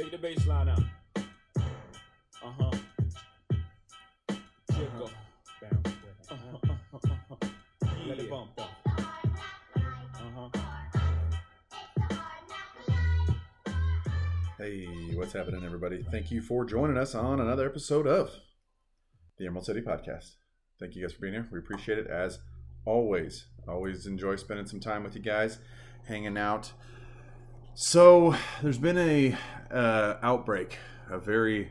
Take the bass line out. Uh huh. Uh-huh. Bam. Uh-huh. Let Yeah. it bump though. Uh huh. Hey, what's happening, everybody? Thank you for joining us on another episode of the Emerald City Podcast. Thank you guys for being here. We appreciate it as always. Always enjoy spending some time with you guys, hanging out. So, there's been a uh, outbreak, a very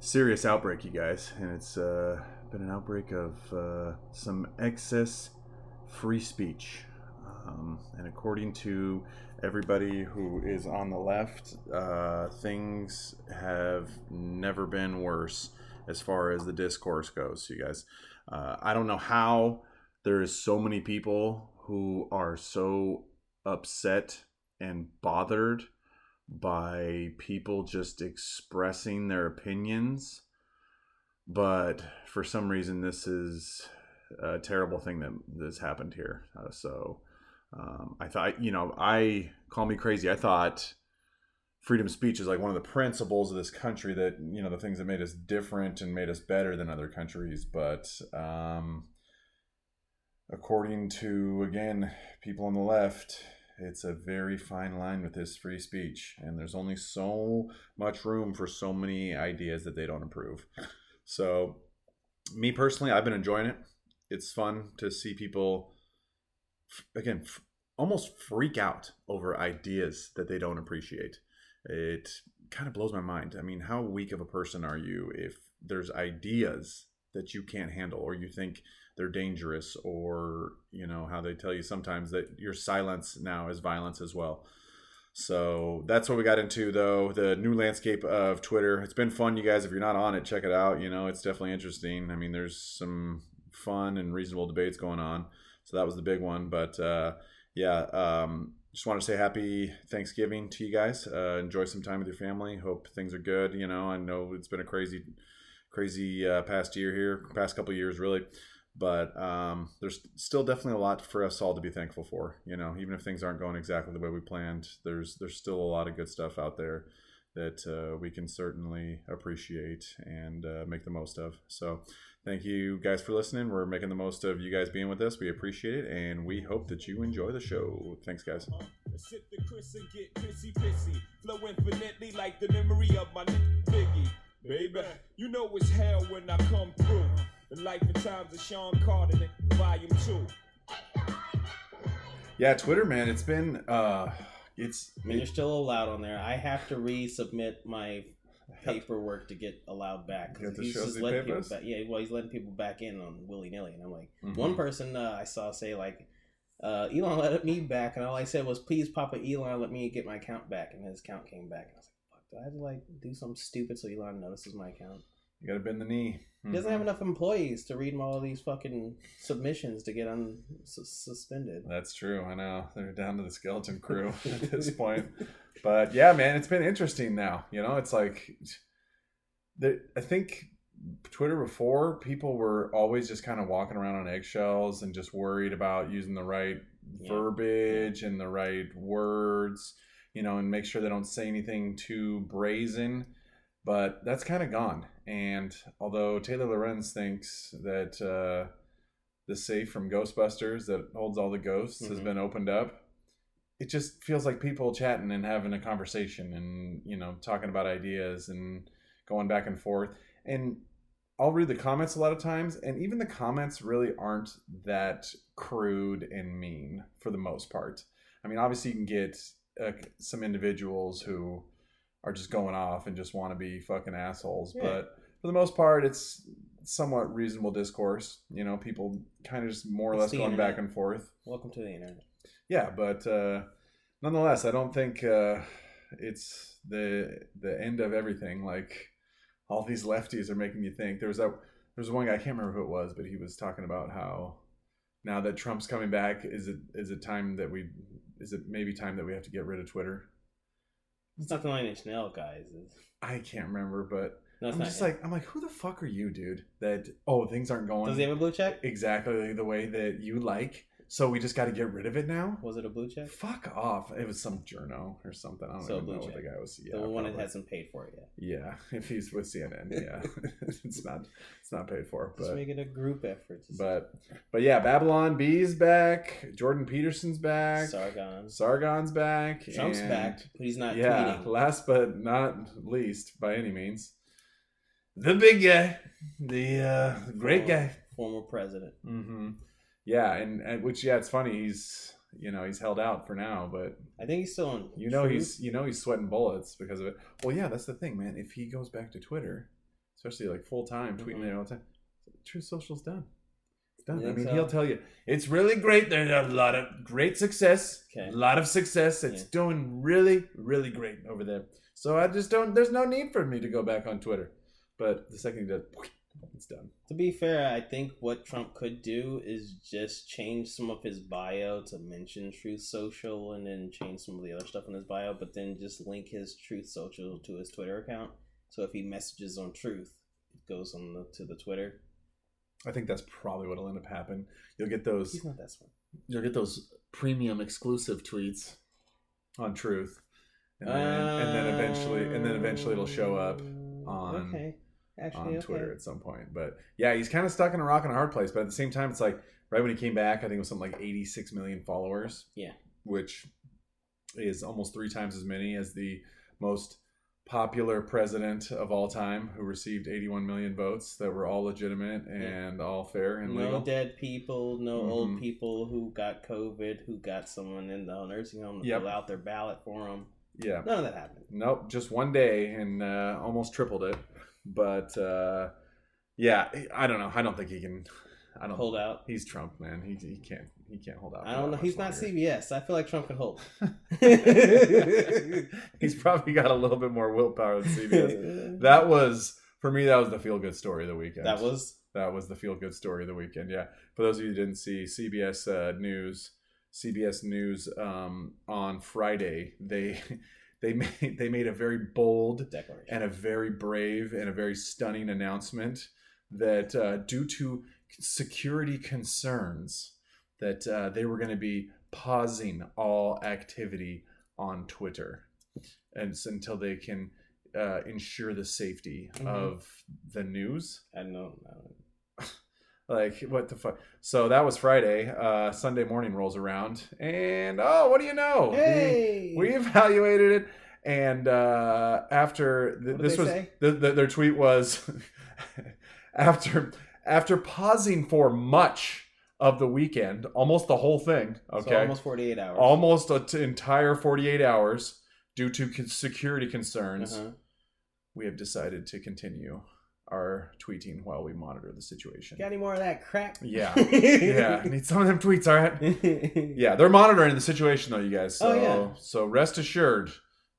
serious outbreak, you guys, and it's uh, been an outbreak of uh, some excess free speech. Um, and according to everybody who is on the left, uh, things have never been worse as far as the discourse goes, you guys. Uh, I don't know how there is so many people who are so upset and bothered by people just expressing their opinions. But for some reason, this is a terrible thing that has happened here. Uh, so um, I thought, you know, I call me crazy. I thought freedom of speech is like one of the principles of this country that you know the things that made us different and made us better than other countries. But um, according to again people on the left, it's a very fine line with this free speech, and there's only so much room for so many ideas that they don't approve. So, me personally, I've been enjoying it. It's fun to see people again f- almost freak out over ideas that they don't appreciate it kind of blows my mind i mean how weak of a person are you if there's ideas that you can't handle or you think they're dangerous or you know how they tell you sometimes that your silence now is violence as well so that's what we got into though the new landscape of twitter it's been fun you guys if you're not on it check it out you know it's definitely interesting i mean there's some fun and reasonable debates going on so that was the big one. But uh, yeah, um, just want to say happy Thanksgiving to you guys. Uh, enjoy some time with your family. Hope things are good. You know, I know it's been a crazy, crazy uh, past year here, past couple years really. But um, there's still definitely a lot for us all to be thankful for. You know, even if things aren't going exactly the way we planned, there's there's still a lot of good stuff out there that uh, we can certainly appreciate and uh, make the most of. So, thank you guys for listening. We're making the most of you guys being with us. We appreciate it, and we hope that you enjoy the show. Thanks, guys. The Chris and get pissy pissy. Flow infinitely like the memory of my Biggie. Baby, you know it's hell when I come through. The life and times of Sean Carter, volume two. Yeah, Twitter, man, it's been uh, it's I mean, you're still allowed on there. I have to resubmit my paperwork to get allowed back. You have to He's just the letting people papers? back. Yeah, well, he's letting people back in on willy nilly, and I'm like, Mhm. one person uh, I saw say like, uh, Elon let me back, and all I said was, please, Papa Elon, let me get my account back, and his account came back, and I was like, fuck, do I have to like do something stupid so Elon notices my account? You gotta bend the knee. He doesn't have Mhm. enough employees to read all these fucking submissions to get un- sus- suspended. That's true. I know they're down to the skeleton crew at this point. But yeah, man, it's been interesting now. You know, it's like I think Twitter before people were always just kind of walking around on eggshells and just worried about using the right Yeah. verbiage and the right words, you know, and make sure they don't say anything too brazen. But that's kind of gone. And although Taylor Lorenz thinks that uh, the safe from Ghostbusters that holds all the ghosts has Mhm. been opened up, it just feels like people chatting and having a conversation and you know talking about ideas and going back and forth and i'll read the comments a lot of times and even the comments really aren't that crude and mean for the most part i mean obviously you can get uh, some individuals who are just going off and just want to be fucking assholes Yeah. but for the most part it's somewhat reasonable discourse you know people kind of just more or less going back and forth Welcome to the internet. yeah, but uh, nonetheless, I don't think uh, it's the the end of everything. Like all these lefties are making you think. There was that. There was one guy I can't remember who it was, but he was talking about how now that Trump's coming back, is it is it time that we is it maybe time that we have to get rid of Twitter? It's not the Nine Inch Nail guys. I can't remember, but no, I'm just him. like I'm like, who the fuck are you, dude? That oh things aren't going Does he have a blue check? exactly the way that you like. So we just got to get rid of it now. Was it a blue check? Fuck off! It was some journo or something. I don't So even blue know what check. the guy was. Yeah, the one that hasn't paid for it yet. Yeah, if he's with CNN, yeah, it's not it's not paid for. Just But make it a group effort. Just but but yeah, Babylon Bee's back. Jordan Peterson's back. Sargon. Sargon's back. Trump's and- back, but he's not yeah, tweeting. last but not least, by any means, the big guy, the uh, great guy. Former president. hmm Yeah, and, and which yeah, it's funny. He's you know he's held out for now, but I think he's still on. you know Truth. he's you know he's sweating bullets because of it. Well, yeah, that's the thing, man. If he goes back to Twitter, especially like full time, tweeting Mhm. there all the time, Truth Social's done. It's done. I mean, so? he'll tell you it's really great. There's a lot of great success. Okay. A lot of success. It's Yeah. doing really, really great over there. So I just don't. There's no need for me to go back on Twitter. But the second he does, it's done. To be fair, I think what Trump could do is just change some of his bio to mention Truth Social and then change some of the other stuff in his bio, but then just link his Truth Social to his Twitter account. So if he messages on Truth, it goes on the, to the Twitter. I think that's probably what'll end up happening. You'll get those. He's not that smart. You'll get those premium exclusive tweets on Truth, and then, and then eventually, and then eventually it'll show up on- Uh, okay. Actually, on okay. Twitter at some point. But yeah, he's kind of stuck in a rock and a hard place. But at the same time, it's like right when he came back, I think it was something like 86 million followers. Yeah. which is almost three times as many as the most popular president of all time, who received 81 million votes that were all legitimate and all fair and no legal. dead people, no Mhm. old people who got COVID, who got someone in the nursing home to Yep. fill out their ballot for them. Yeah. None of that happened. Nope, just one day and uh, almost tripled it. But uh, yeah, I don't know. I don't think he can. I don't Hold out. He's Trump, man. He, he can't. He can't hold out. I don't know. He's much not. CBS. I feel like Trump can hold. He's probably got a little bit more willpower than CBS. that was for me. That was the feel good story of the weekend. that was that was the feel good story of the weekend. Yeah. For those of you who didn't see CBS uh, News, CBS News um, on Friday, they they made they made a very bold declaration. and a very brave and a very stunning announcement that uh, due to security concerns that uh, they were going to be pausing all activity on Twitter and until they can uh, ensure the safety Mhm. of the news. I know. Like what the fuck? So that was Friday. Uh, Sunday morning rolls around, and oh, what do you know? We- Hey, we evaluated it and uh after th- this was the, the, their tweet was after after pausing for much of the weekend almost the whole thing So okay almost forty eight hours. almost an entire 48 hours due to security concerns Uh-huh. we have decided to continue our tweeting while we monitor the situation Got any more of that crack? yeah yeah need some of them tweets all right yeah, they're monitoring the situation though, you guys. So, Oh, yeah. so rest assured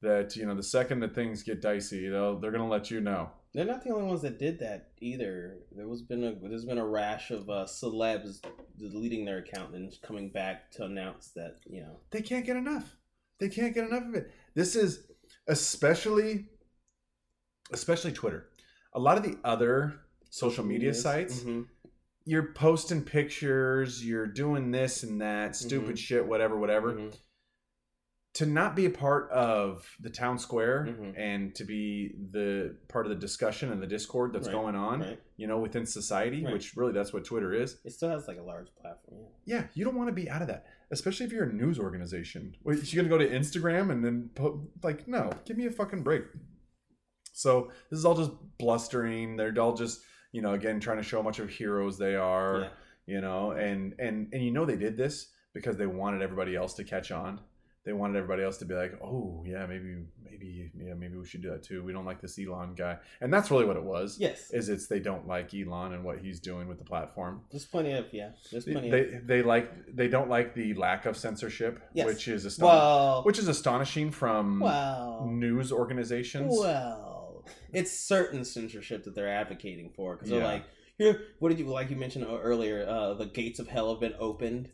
that you know the second that things get dicey, they'll they're gonna let you know. They're not the only ones that did that either. There was been a there's been a rash of uh, celebs deleting their account and coming back to announce that you know They can't get enough. They can't get enough of it. This is especially, especially Twitter. A lot of the other social media Yes. sites, Mhm. you're posting pictures, you're doing this and that, stupid Mhm. shit, whatever, whatever. Mhm. to not be a part of the town square Mhm. and to be the part of the discussion and the discord that's Right, going on right. you know within society Right. which really that's what twitter is It still has like a large platform. yeah you don't want to be out of that especially if you're a news organization Wait, you're gonna go to instagram and then po- like no give me a fucking break so this is all just blustering they're all just you know again trying to show how much of heroes they are Yeah. you know and and and you know they did this because they wanted everybody else to catch on they wanted everybody else to be like oh yeah maybe maybe yeah maybe we should do that too we don't like this elon guy and that's really what it was Yes. is it's they don't like elon and what he's doing with the platform There's plenty of yeah. There's plenty they, of they like they don't like the lack of censorship Yes. which is aston- well, which is astonishing from well, news organizations well. It's certain censorship that they're advocating for because Yeah. they're like, here, what did you like? You mentioned earlier, uh, the gates of hell have been opened.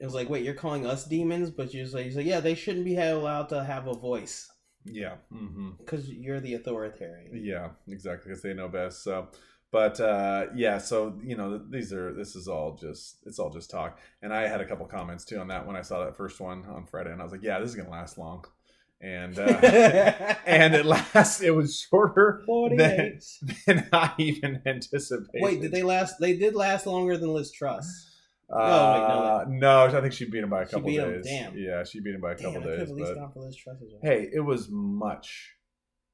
It was like, wait, you're calling us demons, but you're like, you're like yeah, they shouldn't be allowed to have a voice yeah mm-hmm because you're the authoritarian. Yeah, exactly, because they know best. So, But uh, yeah, so you know, these are this is all just it's all just talk. And I had a couple comments too on that when I saw that first one on Friday, and I was like, yeah, this is gonna last long. And uh, and it lasts. It was shorter than, than I even anticipated. Wait, did they last? They did last longer than Liz Truss. Uh, no, I think she beat him by a couple beat him, days. damn. Yeah, she beat him by a Damn, couple days. at least But for Liz Truss as well. hey, it was much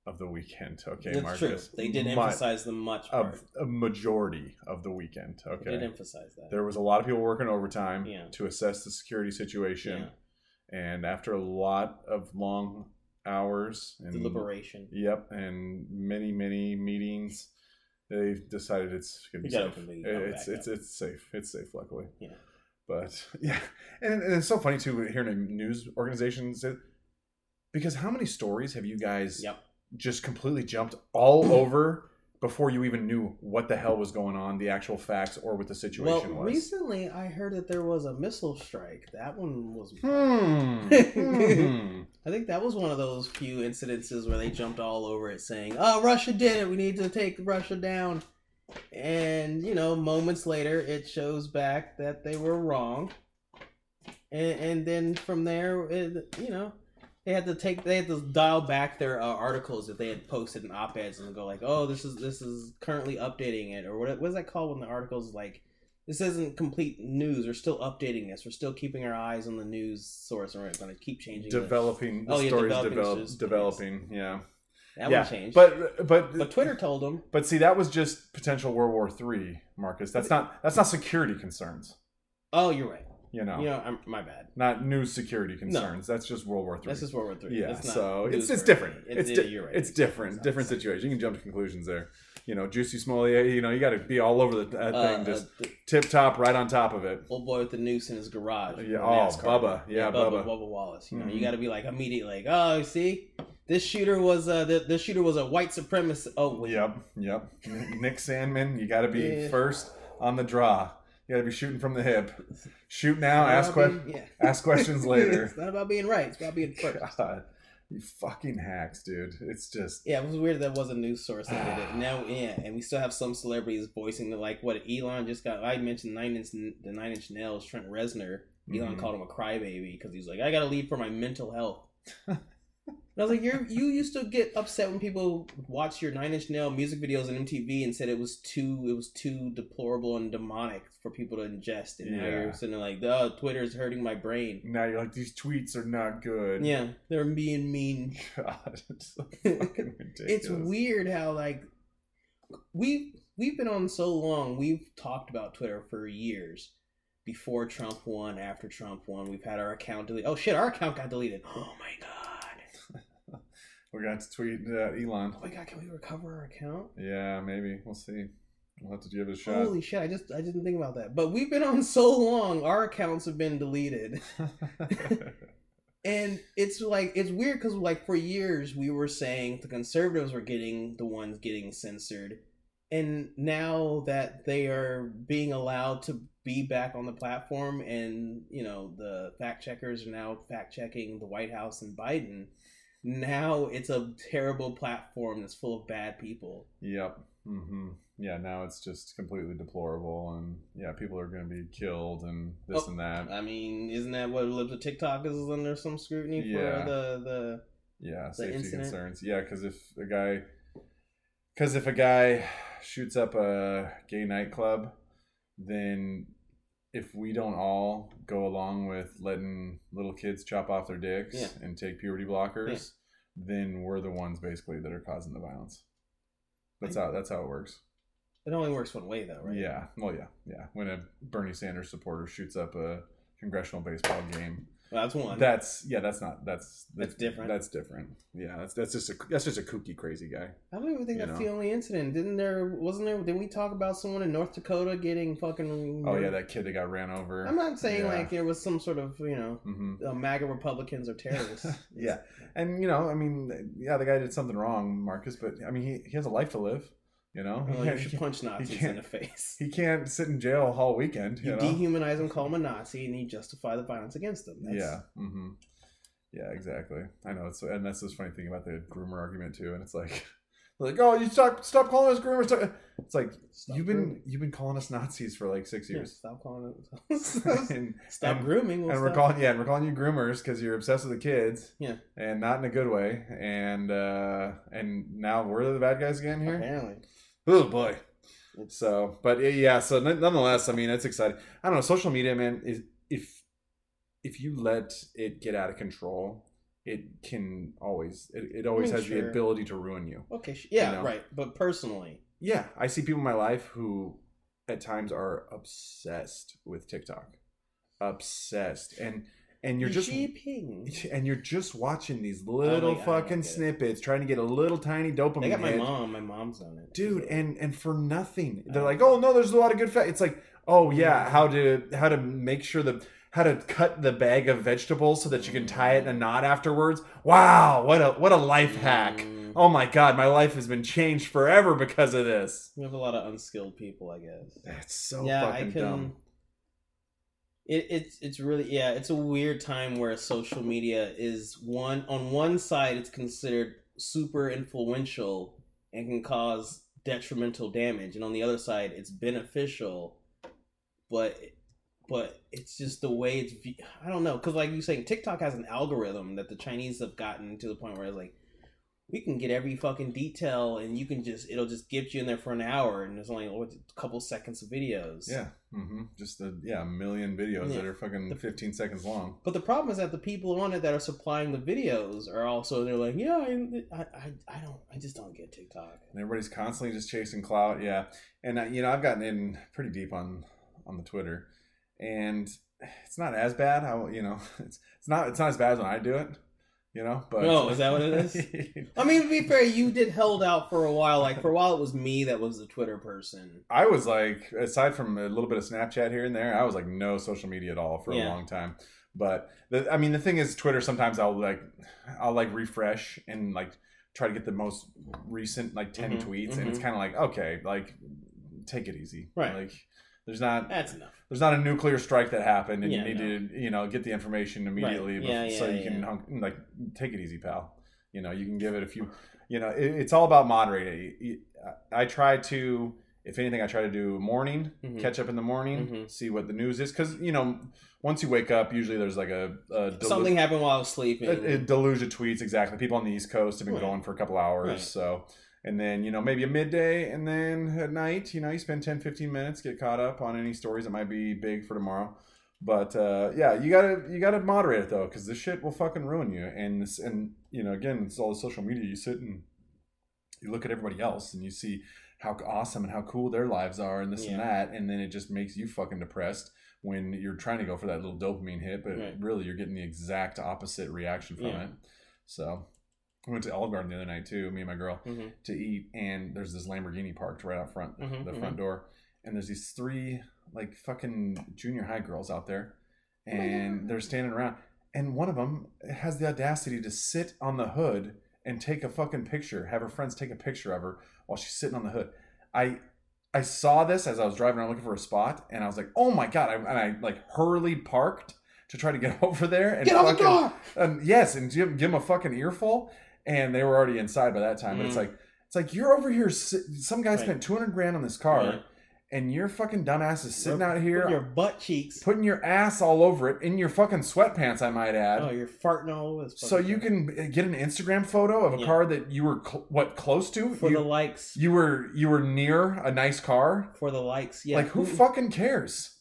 of the weekend. Okay, That's true. Marcus. They did Mu- emphasize the much part. of a majority of the weekend. Okay, They did emphasize that. there was a lot of people working overtime Yeah. to assess the security situation, and after a lot of long hours and Deliberation. Yep, and many many meetings. They decided it's gonna be safe. It's it's up. it's safe. It's safe, luckily. Yeah. But yeah, and, and it's so funny too hearing news organizations because how many stories have you guys Yep. just completely jumped all over before you even knew what the hell was going on, the actual facts, or what the Well, situation was? recently I heard that there was a missile strike. That one was. Hmm. hmm. I think that was one of those few incidences where they jumped all over it, saying, "Oh, Russia did it. We need to take Russia down." And you know, moments later, it shows back that they were wrong. And, and then from there, it, you know, they had to take they had to dial back their uh, articles that they had posted in op-eds and go like, "Oh, this is this is currently updating it," or what what is that called when the articles like. This isn't complete news. We're still updating this. We're still keeping our eyes on the news source, and we're going to keep changing. Developing the Oh, yeah, stories, developing develop, just- developing, yeah, That yeah. one changed. But but but Twitter told them. But see, that was just potential World War Three, Marcus. That's not that's not security concerns. Oh, you're right. You know, You know, I'm, my bad. not new security concerns. No. That's just World War Three. That's just World War Three. yeah. So it's it's different. anything. It's di- you're right. it's different. It's different situation. You can jump to conclusions there. You know, Jussie Smollett. You know, you got to be all over the that Uh, thing, just uh, the tip top, right on top of it. old boy with the noose in his garage. Yeah, oh, Bubba. Yeah, Bubba. Bubba. Bubba Wallace. You know, Mhm. you got to be like immediately like, oh, you see, this shooter was uh, the, this shooter was a white supremacist. Oh, wait. Yep, yep. Nick Sandmann, you got to be Yeah. first on the draw. You got to be shooting from the hip. Shoot now, ask questions. Oh, ask questions later. it's not about being right. It's about being first. God, you fucking hacks, dude. It's just Yeah, it was weird that was a news source that did it. Now, yeah, and we still have some celebrities voicing the like what Elon just got. I mentioned nine inch the Nine Inch Nails, Trent Reznor. Elon Mhm. called him a crybaby because he's like, I got to leave for my mental health. And I was like, you you used to get upset when people watched your Nine Inch Nail music videos on MTV and said it was too it was too deplorable and demonic for people to ingest, and now Yeah. you're sitting there like, oh, Twitter's hurting my brain. now you're like these tweets are not good. Yeah, they're being mean. God, it's so fucking ridiculous. it's weird how like we we've been on so long we've talked about twitter for years before trump won after trump won we've had our account deleted oh shit our account got deleted oh my god We're gonna have to tweet uh, Elon. oh my god can we recover our account Yeah, maybe we'll see. We'll have to give it a shot. holy shit i just i didn't think about that but we've been on so long our accounts have been deleted and it's like it's weird because like for years we were saying the conservatives were getting the ones getting censored and now that they are being allowed to be back on the platform and you know the fact checkers are now fact checking the white house and biden now it's a terrible platform that's full of bad people yep. Mm-hmm. Yeah. Now it's just completely deplorable, and yeah, people are gonna be killed and this Oh, and that. i mean isn't that what Libs of TikTok is under some scrutiny for Yeah. the the Yeah, safety incident? concerns. Yeah, because if a guy, because if a guy shoots up a gay nightclub, then if we don't all go along with letting little kids chop off their dicks Yeah. and take puberty blockers, then we're the ones basically that are causing the violence. That's how that's how it works. it only works one way though right Yeah. Well, yeah, yeah. When a Bernie Sanders supporter shoots up a congressional baseball game, that's one that's yeah, that's not that's That's different. That's different. Yeah, that's that's just a that's just a kooky crazy guy. I don't even think You that's know? the only incident. Didn't there? Wasn't there? Didn't we talk about someone in North Dakota getting fucking? Oh yeah, that kid that got ran over. I'm not saying Yeah. like there was some sort of you know hmm uh, MAGA Republicans or terrorists. yeah, and you know, I mean, yeah, the guy did something wrong, Marcus, but I mean, he, he has a life to live. You know, Well, he, you can't, should punch Nazis in the face. he can't sit in jail all weekend. You, You know? dehumanize them, call them a Nazi, and you justify the violence against them. That's, Yeah. hmm Yeah, exactly. I know. It's and that's this funny thing about the groomer argument too. And it's like, like, oh, you stop stop calling us groomers. Stop. It's like Stop you've been grooming. you've been calling us Nazis for like six Yeah, years. stop calling us. and, stop and- grooming. we'll and we're calling yeah, and we're calling you groomers because you're obsessed with the kids. Yeah. And not in a good way. And uh and now we're the bad guys again here. Apparently. Oh boy. So, but yeah. So nonetheless, I mean, it's exciting. I don't know. Social media, man, is if if you let it get out of control, it can always it, it always mean, has the ability to ruin you. Okay. Yeah. You know? Right. But personally, Yeah, I see people in my life who at times are obsessed with TikTok, obsessed, and and you're just and you're just watching these little my- I fucking snippets, trying to get a little tiny dopamine. I got my hit. mom. My mom's on it. dude and and for nothing they're like oh no there's a lot of good fat it's like oh yeah how to how to make sure the how to cut the bag of vegetables so that you can tie it in a knot afterwards wow what a what a life hack Mm. oh my god my life has been changed forever because of this We have a lot of unskilled people, I guess. that's so yeah, I fucking can. dumb It, it's it's really yeah it's a weird time where social media is one on one side it's considered super influential and can cause detrimental damage and on the other side it's beneficial but but it's just the way it's I don't know because like you saying TikTok has an algorithm that the Chinese have gotten to the point where it's like we can get every fucking detail and you can just it'll just get you in there for an hour and there's only a couple seconds of videos. Yeah hmm just a yeah a million videos that are fucking The- 15 seconds long. But the problem is that the people on it that are supplying the videos are also they're like, yeah, I, I, I, I don't, I just don't get TikTok. and everybody's constantly just chasing clout yeah. And uh, you know i've gotten in pretty deep on on the twitter. And it's not as bad how you know it's it's not it's not as bad as when i do it you know but Oh, is that what it is? I mean, to be fair, you did held out for a while. Like for a while, it was me that was the Twitter person. i was like aside from a little bit of snapchat here and there i was like no social media at all for Yeah. a long time but the, i mean the thing is twitter sometimes i'll like i'll like refresh and like try to get the most recent like 10 Mhm, tweets and it's mhm. kind of like okay like take it easy Right. like there's not That's enough. there's not a nuclear strike that happened and Yeah, you need to you know get the information immediately Right. Yeah, bef- so yeah, you can hunk, like take it easy pal you know you can give it a few you know it, it's all about moderating I- try to if anything i try to do morning Mhm. catch up in the morning Mhm. see what the news is because you know once you wake up usually there's like a, a delu- Something happened while I was sleeping. a, a deluge of tweets exactly people on the east coast have been Right. going for a couple hours Right. so and then you know maybe a midday and then at night you know you spend 10 15 minutes get caught up on any stories that might be big for tomorrow. But uh, yeah you gotta you gotta moderate it though because the shit will fucking ruin you. And this and you know again it's all the social media. You sit and you look at everybody else and you see how awesome and how cool their lives are and this and that. And then it just makes you fucking depressed when you're trying to go for that little dopamine hit but Right. really you're getting the exact opposite reaction from Yeah. it. So I went to Olive Garden the other night too, me and my girl, Mhm. to eat, and there's this Lamborghini parked right out front, Mhm, the mhm. front door, and there's these three like fucking junior high girls out there, Oh and God. they're standing around, and one of them has the audacity to sit on the hood and take a fucking picture, have her friends take a picture of her while she's sitting on the hood. I I saw this as I was driving around looking for a spot, and I was like, oh my god! I, and I like hurriedly parked to try to get over there and Get the fucking- door. and yes, and give, give them a fucking earful, and they were already inside by that time. But it's Mm. like it's like you're over here. Some guy Right. spent two hundred grand on this car, Right. and your fucking dumbass is sitting Rub- out here your butt cheeks. putting your ass all over it in your fucking sweatpants. I might add. oh, you're farting all over. so you can get an Instagram photo of a Yeah. car that you were cl- what close to. for you, the likes. you were you were near a nice car. for the likes. Yeah. Like who fucking cares?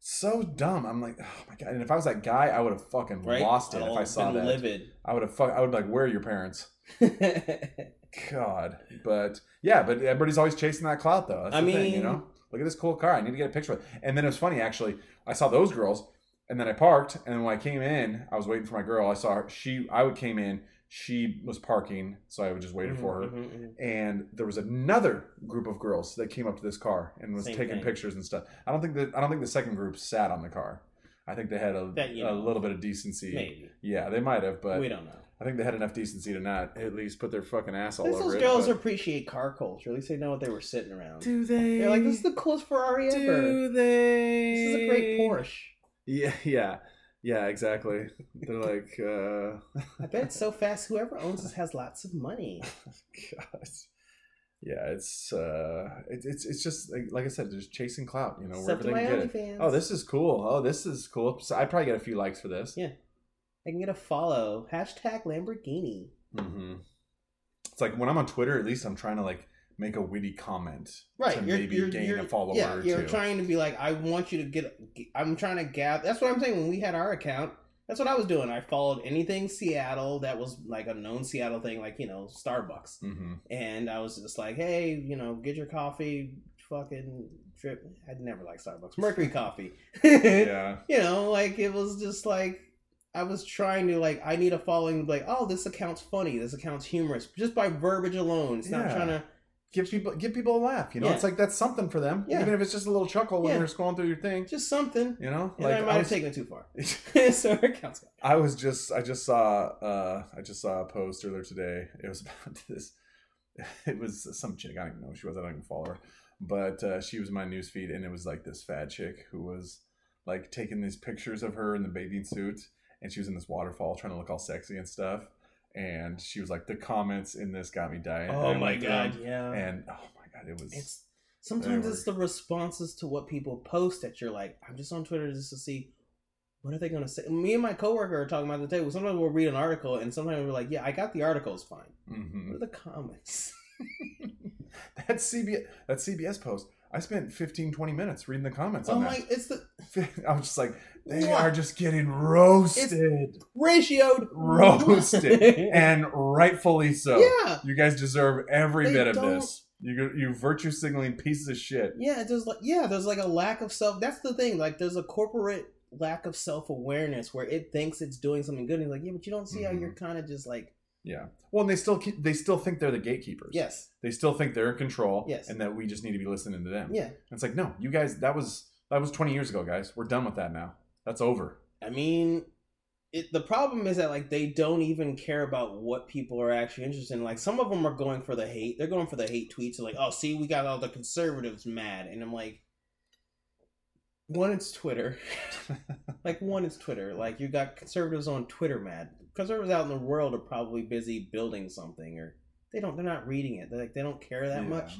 So dumb. I'm like, oh my god. And if I was that guy, I would have fucking right? lost it I'd if I saw that. Livid. I would have fuck. I would like, where are your parents? God, but yeah, but everybody's always chasing that clout, though. That's I the thing, you know. Look at this cool car. I need to get a picture it. And then it was funny, actually. I saw those girls, and then I parked, and then when I came in, I was waiting for my girl. I saw her. She, I would came in. She was parking, so I would just waited for her. Mhm, mhm, mhm. And there was another group of girls that came up to this car and was Same taking thing. pictures and stuff. I don't think that I don't think the second group sat on the car. I think they had a, That, you a know. little bit of decency. Maybe. Yeah, they might have, but we don't know. I think they had enough decency to not at least put their fucking ass all over those it. girls but- appreciate car culture. At least they know what they were sitting around. Do they? They're like, this is the coolest Ferrari ever. Do they? This is a great Porsche. Yeah, yeah, yeah. Exactly. They're like, uh, I bet it's so fast. Whoever owns this has lots of money. God. yeah, it's uh, it, it's it's just like, like I said, just chasing clout. You know, wherever they can get it. Oh, this is cool. Oh, this is cool. So I'd probably get a few likes for this. Yeah. I can get a follow. Hashtag Lamborghini. hmm It's like when I'm on Twitter, at least I'm trying to like make a witty comment Right, to you're, maybe you're, gain you're, a follower Yeah, or you're two. trying to be like, I want you to get. I'm trying to gather. That's what I'm saying. When we had our account, that's what I was doing. I followed anything Seattle that was like a known Seattle thing, like you know Starbucks, hmm and I was just like, hey, you know, get your coffee, fucking drip. I'd never liked Starbucks. Mercury coffee. Yeah. you know, like it was just like I was trying to like I need a following like oh this account's funny, this account's humorous just by verbiage alone. It's not Yeah. trying to Give people give people a laugh. You know, Yeah. it's like that's something for them. Yeah. Even if it's just a little chuckle when Yeah. they're scrolling through your thing. just something. You know, And I might I have taken it too far. so our account's I was just I just saw uh I just saw a post earlier today. It was about this. It was some chick. I don't even know who she was. I don't even follow her. But uh, she was in my newsfeed, and it was like this fat chick who was like taking these pictures of her in the bathing suit, and she was in this waterfall trying to look all sexy and stuff. And she was like, the comments in this got me dying. Oh my god, them, yeah. And oh my god, it was. it's sometimes it's the responses to what people post that you're like, I'm just on Twitter just to see what are they gonna say. Me and my coworker are talking about the table. Sometimes we'll read an article and sometimes we're like, Yeah, I got the article, it's fine. Mhm. What are the comments? that CBS that CBS post. I spent 15, 20 minutes reading the comments Oh on my it's the. I was just like, they What? are just getting roasted, ratioed roasted, and rightfully so. Yeah. You guys deserve every They bit of don't- this. You you virtue signaling pieces of shit. Yeah, there's like yeah, there's like a lack of self. That's the thing. Like there's a corporate lack of self awareness where it thinks it's doing something good. And it's like yeah, but you don't see how Mhm. you're kind of just like Yeah. Well, and they still keep, they still think they're the gatekeepers. yes, They still think they're in control. Yes. And that we just need to be listening to them. yeah. And it's like, no, you guys. That was that was twenty years ago, guys. We're done with that now. That's over. I mean, it. The problem is that like they don't even care about what people are actually interested in. Like some of them are going for the hate. They're going for the hate tweets. Like oh, see, we got all the conservatives mad, and I'm like. One, it's Twitter. like one, it's Twitter. Like you got conservatives on Twitter mad. Conservatives out in the world are probably busy building something, or they don't. They're not reading it. They're like they don't care that Yeah. much.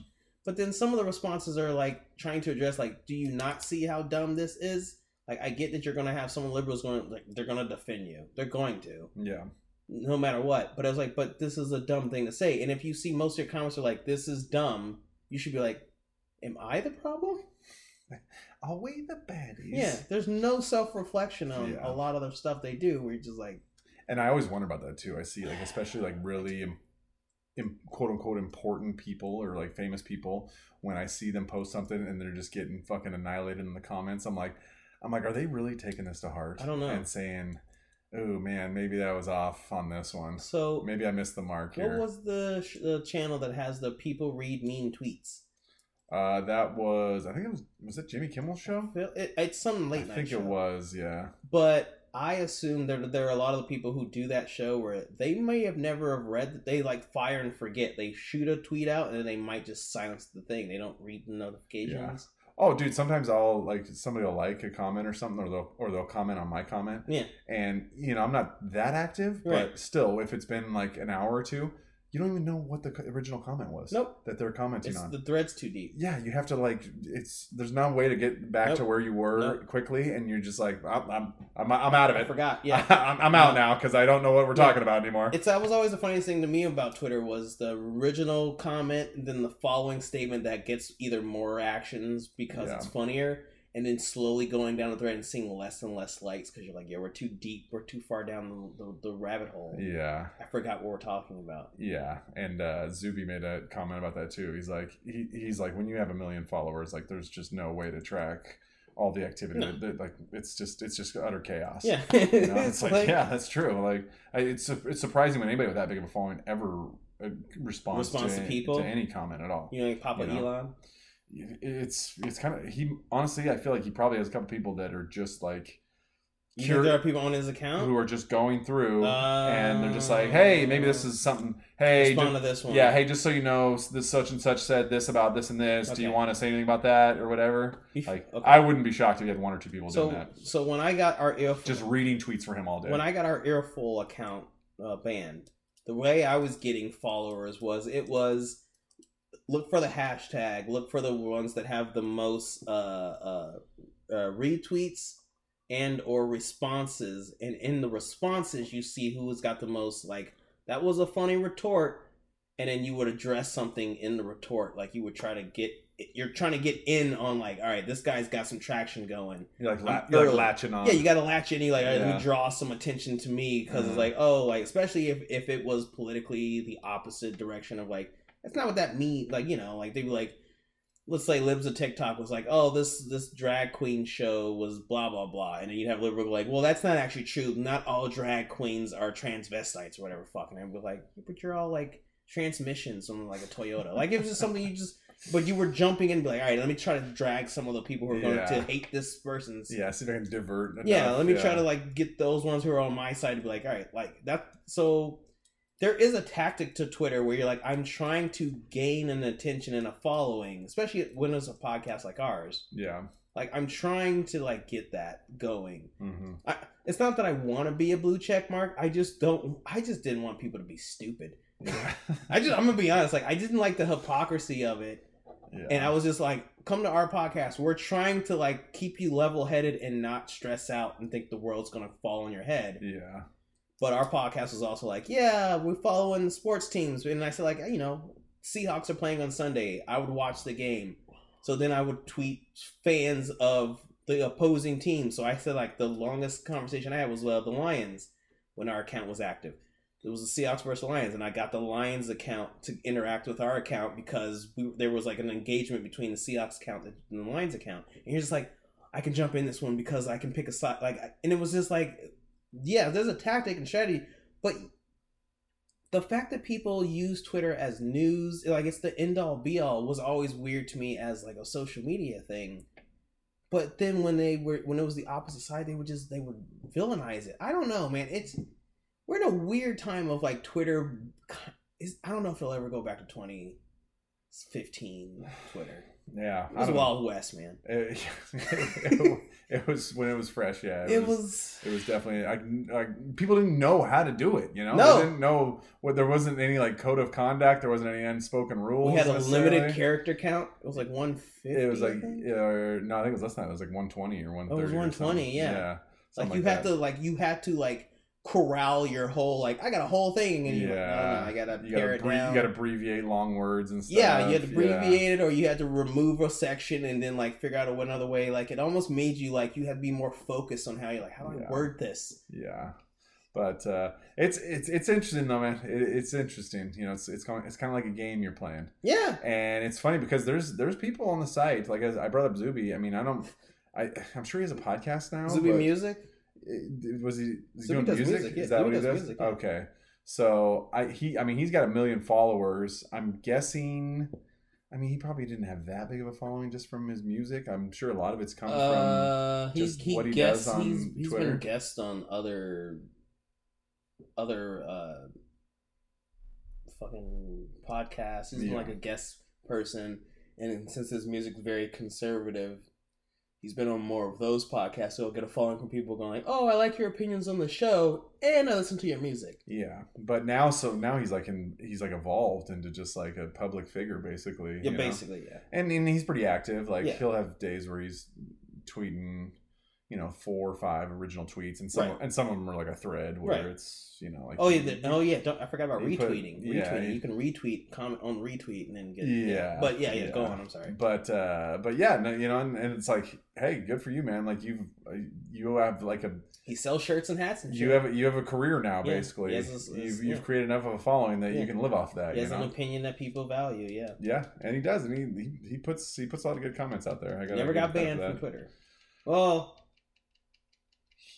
But then some of the responses are like trying to address like, do you not see how dumb this is? Like I get that you're gonna have some liberals going like they're gonna defend you. They're going to, Yeah. no matter what. But I was like, but this is a dumb thing to say. And if you see most of your comments are like, this is dumb, you should be like, Am I the problem? I'll the baddies. Yeah. There's no self reflection on Yeah. a lot of the stuff they do where you're just like And I always wonder about that too. I see like especially like really im- quote unquote important people or like famous people when I see them post something and they're just getting fucking annihilated in the comments. I'm like, I'm like, are they really taking this to heart? I don't know. And saying, oh man, maybe that was off on this one. so Maybe I missed the mark what here. was the, sh- the channel that has the people read mean tweets? uh, that was I think it was was it Jimmy Kimmel's show? It, it- it's some late I night think show. it was. Yeah. but I assume there there are a lot of the people who do that show where they may have never have read that they like fire and forget. They shoot a tweet out and then they might just silence the thing. They don't read the notifications. Oh, dude, sometimes I'll like somebody will like a comment or something, or they'll or they'll comment on my comment, Yeah. and you know I'm not that active, but still, if it's been like an hour or two, you don't even know what the original comment was. Nope. that they're commenting It's on. the thread's too deep. yeah, you have to like it's there's no way to get back to where you were Nope. quickly, and you're just like I'm I'm I'm, I'm out of it. I forgot. Yeah. I'm, I'm out No. now because I don't know what we're Yeah. talking about anymore. It's that was always the funniest thing to me about Twitter was the original comment and then the following statement that gets either more actions because Yeah. it's funnier and then slowly going down the thread and seeing less and less likes because you're like, yeah, we're too deep, we're too far down the, the, the rabbit hole. yeah, I forgot what we're talking about. Yeah, and uh, Zuby made a comment about that too. He's like, he, he's like, when you have a million followers, like, there's just no way to track all the activity. No. That- like, it's just, it's just utter chaos. Yeah, you know? it's like, yeah, that's true. Like, I, it's it's surprising when anybody with that big of a following ever uh, responds, Responds to, to people? to any comment at all. You know, like Papa You know? Elon. It's it's kind of he honestly, I feel like he probably has a couple people that are just like You Cur- there are people on his account? who are just going through Uh, and they're just like, hey, maybe this is something. Hey, respond ju- to this one. Yeah, hey, just so you know, this such and such said this about this and this. Do you want to say anything about that or whatever? Like, okay. I wouldn't be shocked if you had one or two people doing that. so when I got our earful, Just reading tweets for him all day. when I got our earful account uh, banned, the way I was getting followers was it was look for the hashtag, look for the ones that have the most uh, uh, uh, retweets and or responses, and in the responses you see who has got the most like that was a funny retort, and then you would address something in the retort, like you would try to get you're trying to get in on like, all right, this guy's got some traction going. You're like, la- you're like latching on. Yeah, you got to latch in. You like, all right, let me draw some attention to me because Mhm. it's like, oh, like especially if if it was politically the opposite direction of like, that's not what that means. Like, you know, like they'd be like, let's say Libs of TikTok was like, oh, this this drag queen show was blah blah blah, and then you'd have liberal like, well, that's not actually true. Not all drag queens are transvestites or whatever. Fucking, and we're like, but you're all like transmissions on like a Toyota. Like it was just something you just. But you were jumping in and be like, all right, let me try to drag some of the people who are going to hate this person's yeah, see if I can divert. Enough. yeah, let me yeah. try to like get those ones who are on my side to be like, all right, like that. So there is a tactic to Twitter where you're like, I'm trying to gain an attention and a following, especially when it's a podcast like ours. Yeah. Like I'm trying to like get that going. hmm I, it's not that I want to be a blue check mark. I just don't. I just didn't want people to be stupid. I just, I'm gonna be honest. Like I didn't like the hypocrisy of it. yeah. And I was just like, come to our podcast. We're trying to like keep you level headed and not stress out and think the world's gonna fall on your head. yeah. But our podcast was also like, yeah, we're following the sports teams. And I said, like, you know, Seahawks are playing on Sunday. I would watch the game. So then I would tweet fans of the opposing team. So I said, like, the longest conversation I had was uh, the Lions when our account was active. It was the Seahawks versus Lions, and I got the Lions account to interact with our account because we, there was like an engagement between the Seahawks account and the Lions account. And you're just like, I can jump in this one because I can pick a side. Like, and it was just like, yeah, there's a tactic and strategy, but the fact that people use Twitter as news, like it's the end all be all, was always weird to me as like a social media thing. But then when they were when it was the opposite side, they would just they would villainize it. I don't know, man. It's we're in a weird time of like Twitter. Is I don't know if it'll ever go back to 2015 Twitter. Yeah. It was. Wild West, man. It, it, it was when it was fresh. Yeah. It was. It was definitely like, like people didn't know how to do it. You know, No. they didn't know what there wasn't any like code of conduct. There wasn't any unspoken rules. We had a limited character count. It was like 150. It was like uh, no, I think it was less than that. It was like one twenty or one thirty. Oh, it was 120, yeah. yeah. like you like had to like you had to like corral your whole like I got a whole thing and you Yeah. yeah. no, no, I gotta You pare gotta, it down. you gotta abbreviate long words and stuff. yeah, you had to Yeah. abbreviate it or you had to remove a section and then like figure out a another way. Like it almost made you like you had to be more focused on how you like how do Yeah. I word this? Yeah, but uh, it's it's it's interesting though, man. It, it's interesting. You know, it's it's kind of, it's kind of like a game you're playing, Yeah. and it's funny because there's there's people on the site. Like as I brought up Zuby. I mean, I don't. I I'm sure he has a podcast now. Zuby Music? It- was he, is he Zuby doing does music? music, yeah. Is that what he does music, yeah. Okay. So I he I mean he's got a million followers. I'm guessing I mean he probably didn't have that big of a following just from his music. I'm sure a lot of it's come from Uh, he's just he what he guessed, does on he's, he's Twitter. been guest on other other uh fucking podcasts. He's been Yeah. like a guest person, and since his music's very conservative, he's been on more of those podcasts. So he'll get a following from people going like, "Oh, I like your opinions on the show, and I listen to your music." Yeah, but now so now he's like in he's like evolved into just like a public figure basically. Yeah, you know? basically, yeah. and and he's pretty active. Like Yeah. he'll have days where he's tweeting, you know, four or five original tweets, and some Right. and some of them are like a thread where Right. it's you know like Oh yeah, the, oh yeah. Don't, I forgot about he put- retweeting. yeah, retweeting. you can retweet, comment on retweet, and then get Yeah, But yeah, yeah. Go on. I'm sorry. but uh but yeah no, you know and, and it's like hey good for you man like you've uh, you have like a He sells shirts and hats and shit. you have you have a career now Yeah, basically this- this- you've, you've created enough of a following that Yeah. you can live off that He you an opinion that people value. Yeah. yeah and he does and he, he he puts he puts a lot of good comments out there i got Never got banned from Twitter. Well,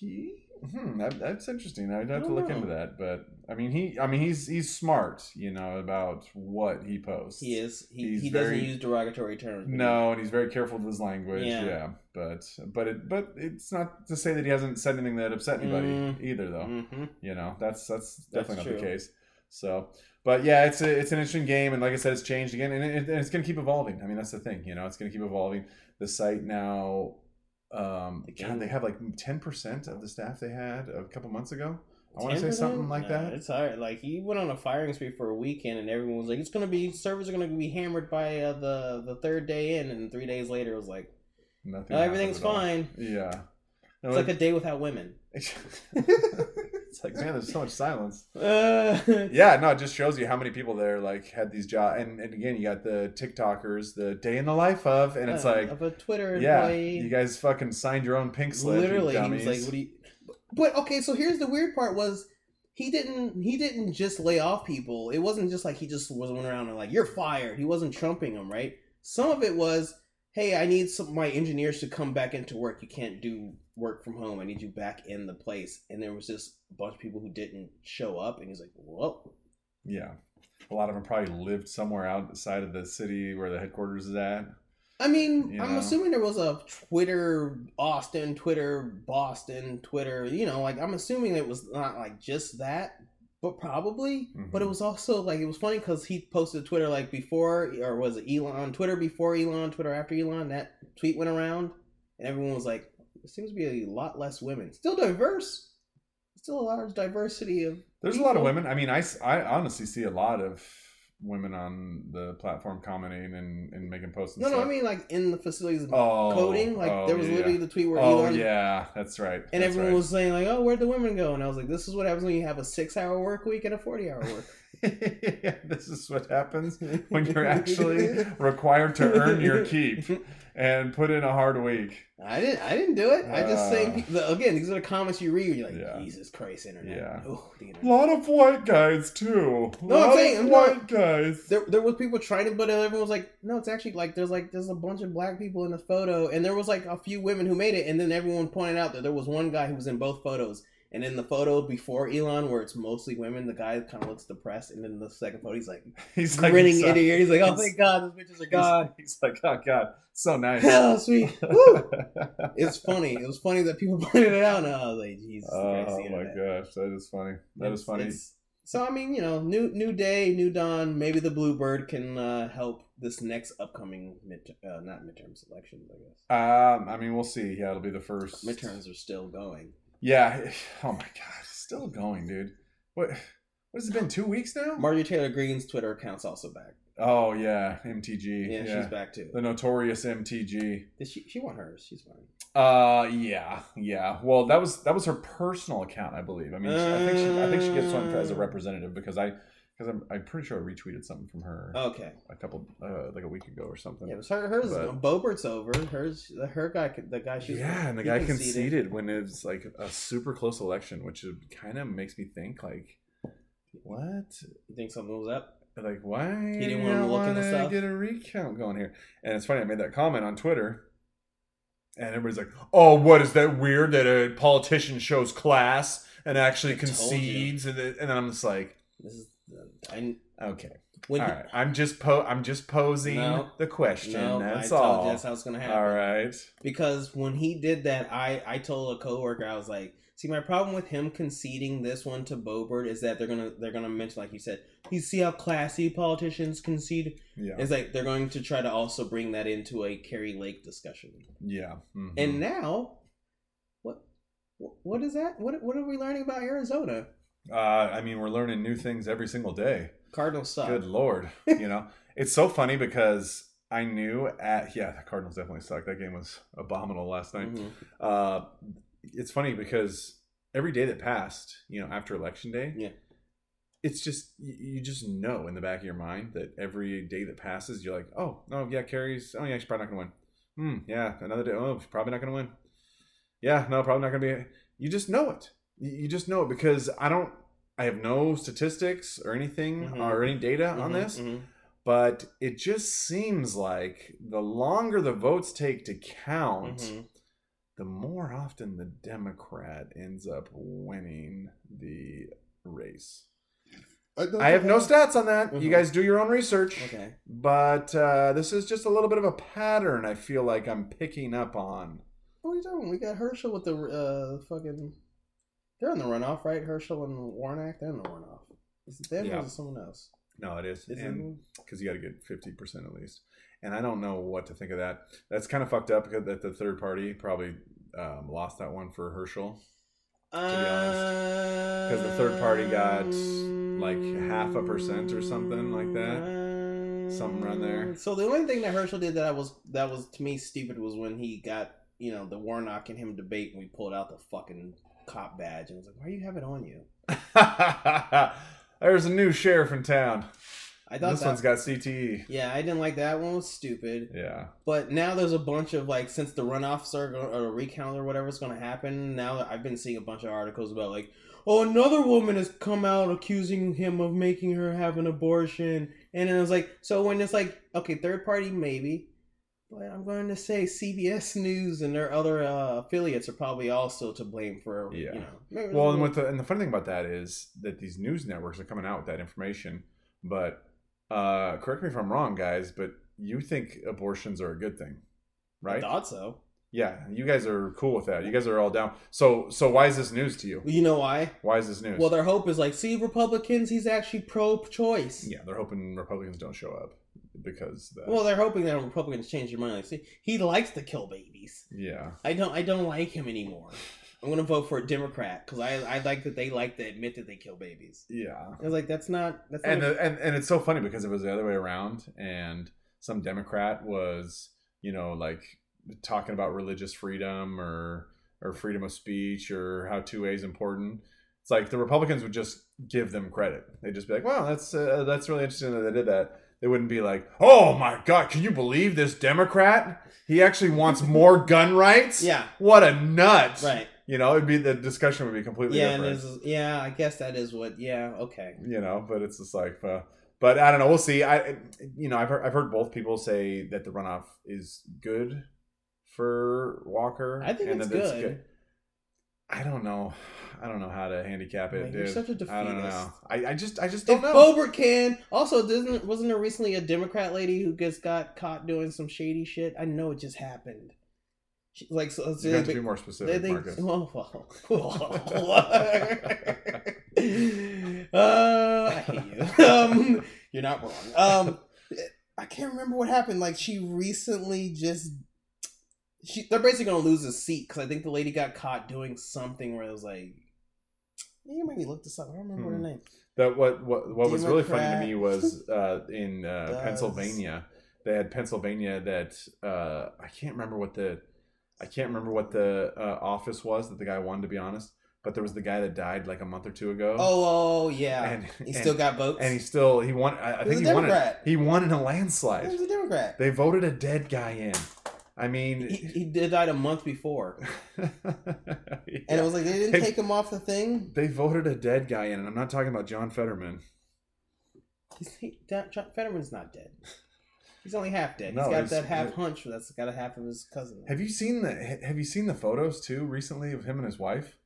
he hmm, that, that's interesting i'd I have to look know. into that but i mean he i mean he's he's smart you know about what he posts he is. He, He's he doesn't use derogatory terms. No, and he's very careful with his language. Yeah. Yeah, but but it but it's not to say that he hasn't said anything that upset anybody Mm. either, though. hmm You know, that's that's That's definitely not true. the case. So, but yeah, it's a, it's an interesting game, and like I said, it's changed again, and, it, and it's going to keep evolving. I mean, that's the thing. You know, it's going to keep evolving. The site now, um, The God, they have like ten percent of the staff they had a couple months ago I want to say something like Nah, that. It's hard. Like he went on a firing spree for a weekend, and everyone was like, "It's gonna be servers are gonna be hammered by uh, the the third day in," and three days later, it was like, Nothing. "No, everything's all. fine." Yeah. It's like a day without women. it's like man, there's so much silence. Uh, Yeah, no, it just shows you how many people there like had these jobs, and, and again, you got the TikTokers, the day in the life of, and it's uh, like, of a Twitter yeah, employee. you guys fucking signed your own pink slip. Literally, he was like, "What do you?" But okay, so here's the weird part: was he didn't he didn't just lay off people. It wasn't just like he just was went around and like you're fired. He wasn't trumping them, right? Some of it was, "Hey, I need some my engineers to come back into work. You can't do work from home. I need you back in the place." And there was just a bunch of people who didn't show up, and he's like, "Whoa." Yeah. A lot of them probably lived somewhere outside of the city where the headquarters is at. I mean, You I'm assuming there was a Twitter Austin, Twitter Boston, Twitter. You know, like I'm assuming it was not like just that, but probably. But it Mhm. was also like it was funny because he posted Twitter like before, or was it Elon? Twitter before Elon, Twitter after Elon. That tweet went around, and everyone was like, "There seems to be a lot less women. Still diverse. Still a large diversity of." There's a lot of women. I mean, I, I honestly see a lot of women on the platform commenting and, and making posts. And No, no. I mean like in the facilities oh, coding. Like oh, there was oh, yeah. literally the tweet where Oh Elon yeah, that's right. And that's everyone right. was saying like, "Oh, where'd the women go?" And I was like, "This is what happens when you have a six-hour work week and a forty-hour work." yeah, this is what happens when you're actually required to earn your keep and put in a hard week. I didn't. I didn't do it. I just Uh, saying. Again, these are the comments you read. You're like, Yeah. Jesus Christ, internet. Yeah. Oh, A lot of white guys too. No, I'm saying- I'm white not- guys. There, there was people trying to, but everyone was like, "No, it's actually like there's like there's a bunch of black people in the photo, and there was like a few women who made it, and then everyone pointed out that there was one guy who was in both photos, and in the photo before Elon, where it's mostly women, the guy kind of looks depressed, and then the second photo, he's like He's grinning so- ear to ear. He's like, "Oh, he's- thank God, those bitches are he's- gone." He's, like, oh god, so nice. Hell, sweet. It's funny. It was funny that people pointed it out, and I was like, Jesus Oh my gosh, that is funny. That It's- is funny. so I mean, you know, new new day, new dawn. Maybe the Bluebird can uh, help this next upcoming mid, uh, not midterms elections. I guess Um, I mean, we'll see. Yeah, it'll be the first midterms are still going. Yeah. Oh my god, it's still going, dude. What? What has it been? Two weeks now? Marjorie Taylor Greene's Twitter account's also back. Oh yeah, MTG. Yeah, she's back too. the notorious MTG. Did she? She won hers. She's fine. Uh, yeah, yeah. Well, that was that was her personal account, I believe. I mean, she- I think she I think she gets one as a representative because I because I'm I'm pretty sure I retweeted something from her Okay. a couple uh like a week ago or something. Yeah, it was her. Hers. But- Boebert's over. Hers. Her guy. The guy. She. yeah, and the guy conceded. when it was like a super close election, which kind of makes me think like, what? You think something was up? Like, why? He didn't you wanna look stuff? Get a recount going here, and it's funny. I made that comment on Twitter, and everybody's like, "Oh, what is that weird that a politician shows class and actually I concedes?" And, then- and then I'm just like, This is. I. "Okay, When all he- right. I'm just po- I'm just posing No. the question. No, that's I told all. that's how it's gonna happen. all right. Because when he did that, I I told a coworker I was like, see, my problem with him conceding this one to Boebert is that they're gonna they're gonna mention like you said, you see how classy politicians concede. Yeah. It's like they're going to try to also bring that into a Kari Lake discussion. Yeah. mhm. And now, what what is that? What what are we learning about Arizona? Uh, I mean, we're learning new things every single day. Cardinals suck. Good lord, you know, it's so funny because I knew at yeah, the Cardinals definitely sucked. That game was abominable last night. Mhm. Uh, it's funny because every day that passed, you know, after election day, Yeah. it's just you, just know in the back of your mind that every day that passes, you're like, oh, no, yeah, Kari's oh yeah, she's probably not gonna win. Hmm, yeah, another day, oh, she's probably not gonna win. Yeah, no, probably not gonna be. You just know it. You you just know it because I don't. I have no statistics or anything Mhm. or any data on Mhm, this mhm. but it just seems like the longer the votes take to count, Mhm. the more often the Democrat ends up winning the race. I have no stats on that. You Mhm. guys do your own research. Okay. But uh, this is just a little bit of a pattern I feel like I'm picking up on. What are you talking? We got Herschel with the uh fucking. They're in the runoff, right? Herschel and Warnock. They're in the runoff. Is it them Yeah. or is it someone else? No, it is. Is it And them? because you got to get 50% at least. And I don't know what to think of that. That's kind of fucked up because that the third party probably um, lost that one for Herschel. be honest. Because the third party got, like, half a percent or something like that. Something around there. So the only thing that Herschel did that I was that was to me stupid was when he got you know the Warnock and him debate and we pulled out the fucking cop badge and was like, why do you have it on you? There's a new sheriff in town. I thought This that, one's got CTE. yeah, I didn't like that one. Was stupid. Yeah. But now there's a bunch of like since the runoffs are go- or recount or whatever's going to happen. Now I've been seeing a bunch of articles about like, oh, another woman has come out accusing him of making her have an abortion, and then I was like, so when it's like, okay, third party maybe, but I'm going to say CBS News and their other uh, affiliates are probably also to blame for Yeah. you know. Well, and the and the funny thing about that is that these news networks are coming out with that information. But uh correct me if I'm wrong, guys, but you think abortions are a good thing, right? I thought so. Yeah, you guys are cool with that. You guys are all down. So so why is this news to you? You know why? Why is this news? Well, their hope is like, see, Republicans, he's actually pro-choice. yeah, they're hoping Republicans don't show up because that, Well, they're hoping that Republicans change their mind. Like, see, he likes to kill babies. yeah. I don't. I don't like him anymore. I'm gonna vote for a Democrat because I I like that they like to admit that they kill babies. Yeah. I was like, that's not. That's and, not. the, and and it's so funny because it was the other way around and some democrat was you know like talking about religious freedom or or freedom of speech or how 2a is important it's like the republicans would just give them credit they'd just be like wow that's uh, that's really interesting that they did that they wouldn't be like oh my god can you believe this democrat he actually wants more gun rights yeah. what a nut Right. you know it'd be the discussion would be completely Yeah. Different there's, yeah. I guess that is what. Yeah. Okay. you know but it's just like uh, but i don't know we'll see i you know I've heard, I've heard both people say that the runoff is good for walker I think it's that good. I don't know i don't know how to handicap it Man, dude you're such a i don't know I, I just i just don't know Boebert can. Also, didn't wasn't there recently a Democrat lady who just got caught doing some shady shit? I know it just happened. She, like, so, so you have to be more They specific think, Marcus. well, uh, I hate you. Um, you're not wrong. Um, I can't remember what happened. Like she recently just, she they're basically gonna lose a seat because I think the lady got caught doing something where it was like, you maybe look this up. I don't remember what her Hmm. name. that what what what was really funny to me was uh, in uh, Pennsylvania. They had Pennsylvania that uh, I can't remember what the I can't remember what the uh, office was that the guy won. To be honest, but there was the guy that died like a month or two ago. Oh, oh yeah. and he and- still got votes. and he still he won. I, I think he won it. He won in a landslide. he was a Democrat. They voted a dead guy in. I mean, He, he did died a month before, and it was like they didn't They- take him off the thing. they voted a dead guy in, and I'm not talking about John Fetterman. He's, he, John Fetterman's not dead. He's only half dead. No, he's got that half hunch that's got a half of his cousin. Have you seen the Have you seen the photos too recently of him and his wife?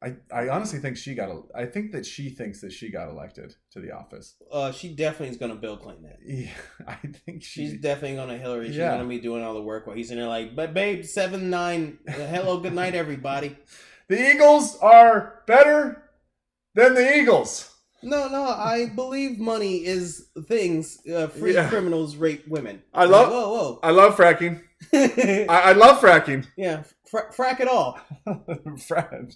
I, I honestly think she got. I think that she thinks that she got elected to the office. Uh, she definitely is gonna Bill Clinton it. Yeah, I think She's definitely gonna Hillary. She's Yeah. gonna be doing all the work while he's in there like, but babe, seven nine. uh, hello, good night, everybody. The Eagles are better than the Eagles. No, no, I believe money is things. Uh, free Yeah. criminals rape women. I love- Whoa, Whoa, I love fracking. I, I love fracking. yeah, fra- frack it all. Frack,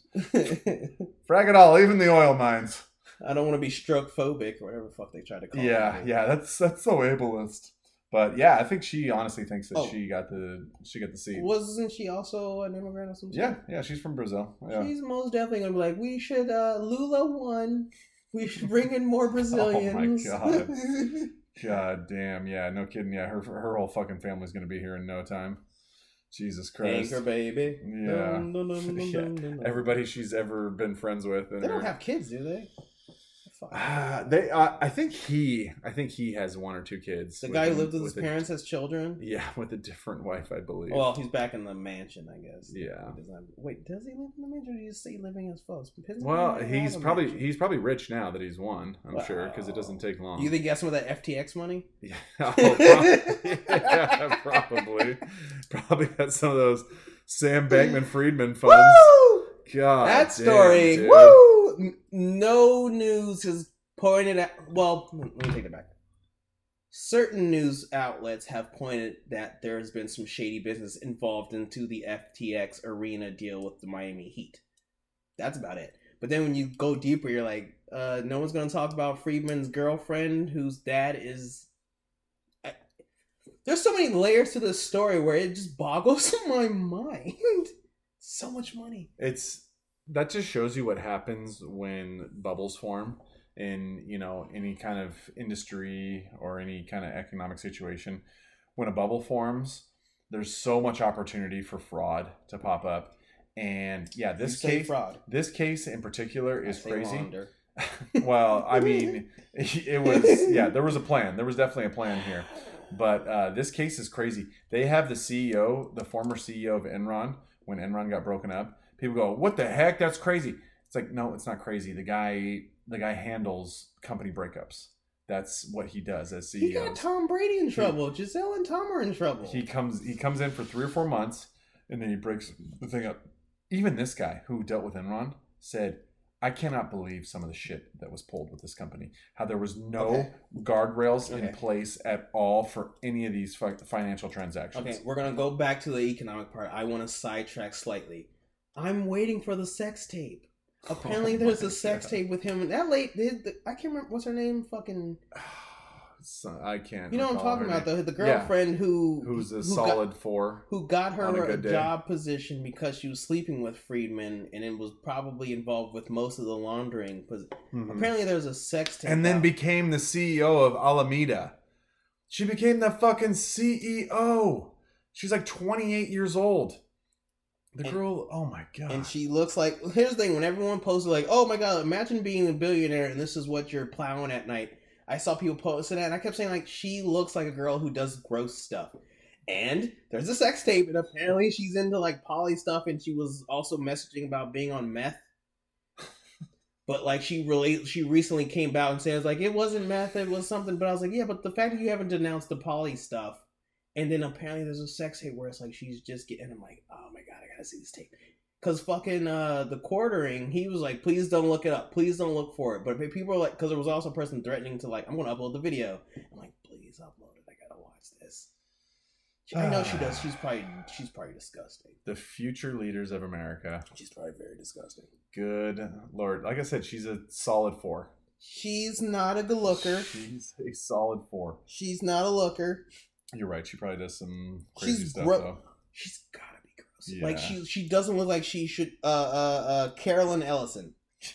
frack it all, even the oil mines. I don't want to be stroke phobic or whatever the fuck they try to call Yeah, it. yeah, that's that's so ableist. But yeah, I think she honestly thinks that Oh. she got the she got the seat. Wasn't she also an immigrant or something? Yeah, yeah, she's from Brazil. Yeah. She's most definitely gonna be like, we should uh Lula won. We should bring in more Brazilians. Oh my God. God damn, yeah, no kidding. Yeah, her her whole fucking family's gonna be here in no time. Jesus Christ. Anchor baby. Yeah. Yeah. Everybody she's ever been friends with. And They don't her- have kids, do they? Fuck. Ah, they. Uh, I think he. I think he has one or two kids. The guy who him- lived with his a- parents has children. Yeah, with a different wife, I believe. Well, he's back in the mansion, I guess. Yeah. He doesn't have- wait, does he live in the mansion, or do you see living as folks? well, he's probably mansion. he's probably rich now that he's won. I'm sure because it doesn't take long. You think some of that FTX money? Yeah, oh, prob- yeah, probably. Probably got some of those Sam Bankman Friedman funds. Woo! God, that damn, story. dude. Woo! No news has pointed out. Well, let me take it back. Certain news outlets have pointed that there has been some shady business involved into the FTX arena deal with the Miami Heat. That's about it. But then when you go deeper, you're like, uh, no one's gonna talk about Friedman's girlfriend, whose dad is. There's so many layers to this story where it just boggles my mind. so much money. It's that just shows you what happens when bubbles form in you know any kind of industry or any kind of economic situation. When a bubble forms, there's so much opportunity for fraud to pop up. And yeah, this case fraud. this case in particular is crazy. well, I mean, it was yeah, there was a plan. There was definitely a plan here. But uh, this case is crazy. They have the CEO, the former CEO of Enron, when Enron got broken up. People go, "What the heck? That's crazy." It's like, no, it's not crazy. The guy, the guy handles company breakups. That's what he does as CEO. He got. Tom Brady in trouble. Gisele and Tom are in trouble. He comes, he comes in for three or four months, and then he breaks the thing up. Even this guy who dealt with Enron said, "I cannot believe some of the shit that was pulled with this company. How there was no Okay. guardrails in place at all for any of these financial transactions." Okay, we're gonna go back to the economic part. I want to sidetrack slightly. I'm waiting for the sex tape. Apparently, Oh there's a sex God. tape with him. And that late, I can't remember what's her name. Fucking, So, I can't. you know what I'm talking about? name. The the girlfriend who Who's a who solid got, four? who got on a her a, job position because she was sleeping with Friedman, and it was probably involved with most of the laundering. Because Mhm. apparently, there's a sex tape. and then out. became the CEO of Alameda. She became the fucking CEO. She's like 28 years old. The And- girl, oh my god. And she looks like here's the thing when everyone posted like, oh my god, imagine being a billionaire and this is what you're plowing at night. I saw people posting that and I kept saying like she looks like a girl who does gross stuff. And there's a sex tape and apparently she's into like poly stuff and she was also messaging about being on meth. But like she really she recently came out and says like it wasn't meth, it was something. But I was like, yeah, but the fact that you haven't denounced the poly stuff, and then apparently there's a sex tape where it's like she's just getting. I'm like, oh my god, I gotta see this tape. Cause fucking uh the quartering, he was like, please don't look it up, please don't look for it. But people are like, because there was also a person threatening to like, I'm gonna upload the video. I'm like, please upload it, I gotta watch this. I know she does. She's probably she's probably disgusting. the future leaders of America. She's probably very disgusting. Good lord. Like I said, she's a solid four. She's not a good looker. She's a solid four. She's not a looker. You're right. She probably does some crazy She's stuff gro- though. She's gotta be gross. Yeah. Like she she doesn't look like she should. Uh uh uh. Carolyn Ellison.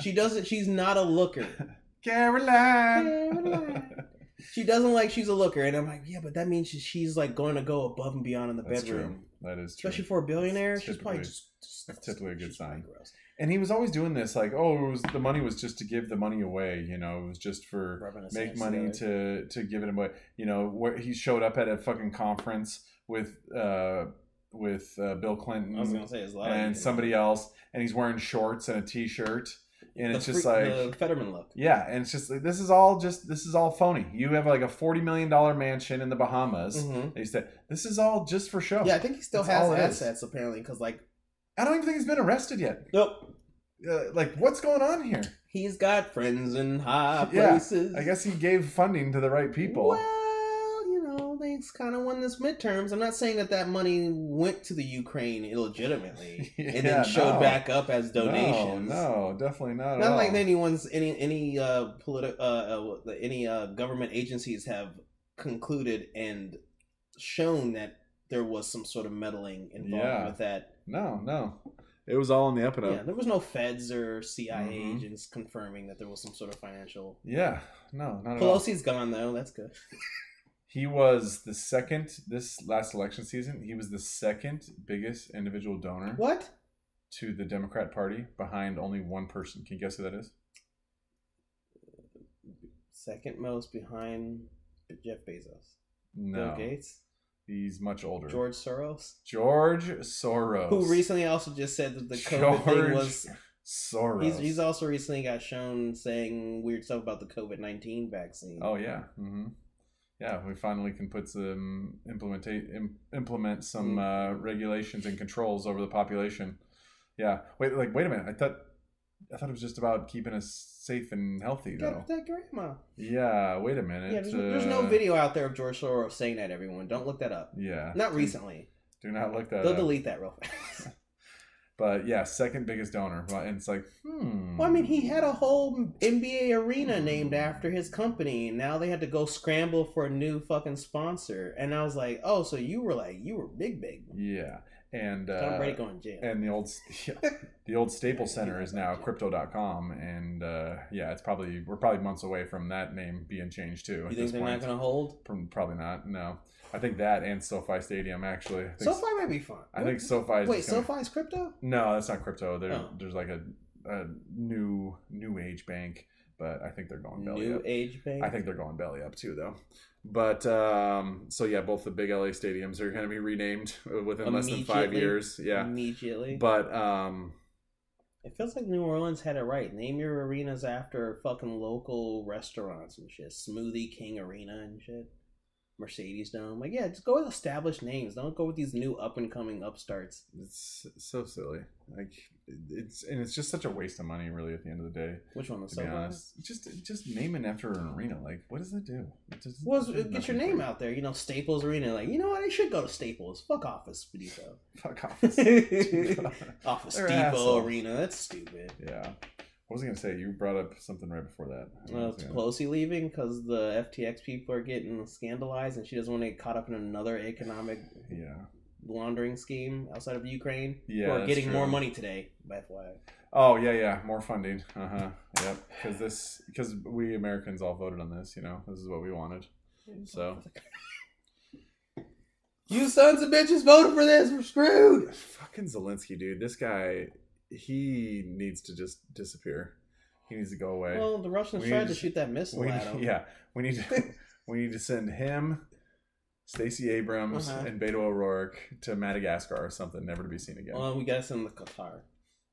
She doesn't. She's not a looker. Caroline. Caroline. She doesn't like she's a looker, and I'm like, yeah, but that means she, she's like going to go above and beyond in the That's bedroom, true. That is true. especially for a billionaire. She's probably just, just that's typically a good sign. Gross. And he was always doing this like oh it was the money was just to give the money away you know it was just for make money to to give it away. You know where he showed up at a fucking conference with uh with uh, bill clinton I was gonna say it's and somebody else and he's wearing shorts and a t-shirt and The it's just free- like the Fetterman look. yeah and it's just like this is all just this is all phony. You have like a 40 million dollar mansion in the bahamas. Mhm. they said this is all just for show. Yeah, I think he still all has assets apparently because like i don't even think he's been arrested yet nope, uh, like what's going on here he's got friends in high Yeah, places. I guess he gave funding to the right people. Well, you know, they kind of won this midterms. I'm not saying that that money went to the Ukraine illegitimately and then showed no. back up as donations. No, no, definitely not. Not all. like anyone's any any uh political uh, uh any uh government agencies have concluded and shown that there was some sort of meddling involved Yeah. with that. No, no. It was all in the up and Yeah, there was no feds or CIA Mhm. agents confirming that there was some sort of financial. Yeah, no, not at all. Pelosi's gone though. That's good. He was the second this last election season. He was the second biggest individual donor What? to the Democrat Party, behind only one person. Can you guess who that is? Second most behind Jeff Bezos. No, Bill Gates. He's much older. George Soros. George Soros. Who recently also just said that the COVID thing was. Soros. He's, he's also recently got shown saying weird stuff about the COVID 19 vaccine. Oh yeah, hmm yeah. We finally can put some implement Im, implement some uh, regulations and controls over the population. Yeah. Wait, like wait a minute. I thought I thought it was just about keeping us safe and healthy though. That grandma. Yeah. Wait a minute. Yeah, there's, there's no uh, video out there of George Soros saying that. Everyone, don't look that up. Yeah. Not recently. Do not look that They'll up. delete that real fast. But yeah, second biggest donor. And it's like, hmm. Well, I mean, he had a whole NBA arena named after his company, and now they had to go scramble for a new fucking sponsor. And I was like, oh, so you were like, you were big, big. Yeah. And Tom uh, Brady going jail. and the old yeah, the old Staples Center is now crypto.com and uh, yeah it's probably we're probably months away from that name being changed too you think they're point not going to hold? Probably not no I think that and SoFi Stadium actually I think, SoFi might be fun. I think SoFi is Wait, gonna- SoFi's crypto? no that's not crypto there, Oh. there's like a, a new new age bank but I think they're going belly New up age bank? I think they're going belly up too though but um, so yeah both the big LA stadiums are going to be renamed within less than five years yeah Immediately. but um, It feels like New Orleans had it right. Name your arenas after fucking local restaurants and shit. Smoothie King Arena and shit. Mercedes Dome. Like, yeah, just go with established names. Don't go with these new up and coming upstarts. It's so silly. Like it's and it's just such a waste of money, really. At the end of the day, Which one was to so be honest, just just name it after an arena. Like, what does it do? It Well, it get your name out there. You know, Staples Arena. Like, you know what? I should go to Staples. Fuck Office Depot. Fuck off. Office They're Depot. Arena. That's stupid. yeah. What was I gonna say? You brought up something right before that. Uh, well, it's Pelosi leaving because the FTX people are getting scandalized, and she doesn't want to get caught up in another economic yeah. Laundering scheme outside of Ukraine. Yeah, who are getting true. more money today. By FYI. Oh yeah, yeah. More funding. Uh huh. Yep. Because this, because we Americans all voted on this. You know, this is what we wanted. So You sons of bitches voted for this. We're screwed. fucking Zelensky, dude. This guy, he needs to just disappear. He needs to go away. Well, the Russians We tried to to- shoot that missile we at him. yeah, we need to we need to send him, Stacey Abrams, Uh-huh. and Beto O'Rourke to Madagascar or something, never to be seen again. Well, we got to send them to Qatar.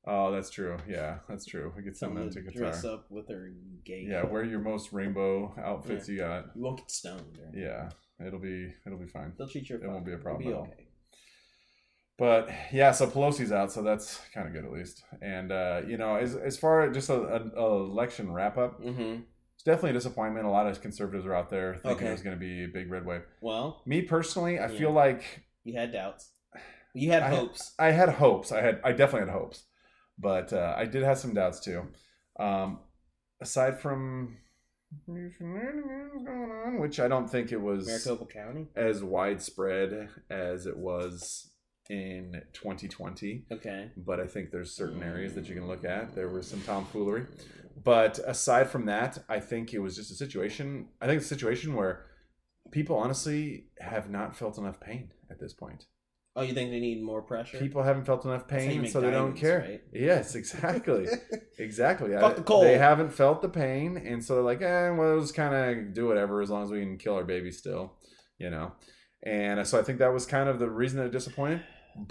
oh, that's true. Yeah, that's true. We could send them to to dress up with their gay. Yeah, wear your most rainbow outfits you got. You won't get stoned. Or Yeah, it'll be it'll be fine. They'll treat you. It won't be a problem It'll all. okay. But yeah, so Pelosi's out, so that's kind of good at least. And uh, you know, as as far as just a, a, a election wrap up, Mm-hmm. It's definitely a disappointment. A lot of conservatives are out there thinking Okay. was going to be a big red wave. Well, Me personally, I Yeah. feel like you had doubts. You had I- hopes. I had hopes. I had I definitely had hopes, but uh, I did have some doubts too. Um, aside from going on, which I don't think it was Maricopa County. as widespread as it was in 2020. Okay. But I think there's certain areas that you can look at. There was some tomfoolery. But aside from that, I think it was just a situation. I think it's a situation where people honestly have not felt enough pain at this point. Oh, you think they need more pressure? People haven't felt enough That's how you pain, so they don't care. right? Yes, exactly, exactly. Fuck the coal. They haven't felt the pain, and so they're like, "Eh, well, let's kind of do whatever as long as we can kill our baby still," you know. And so I think that was kind of the reason they're disappointed.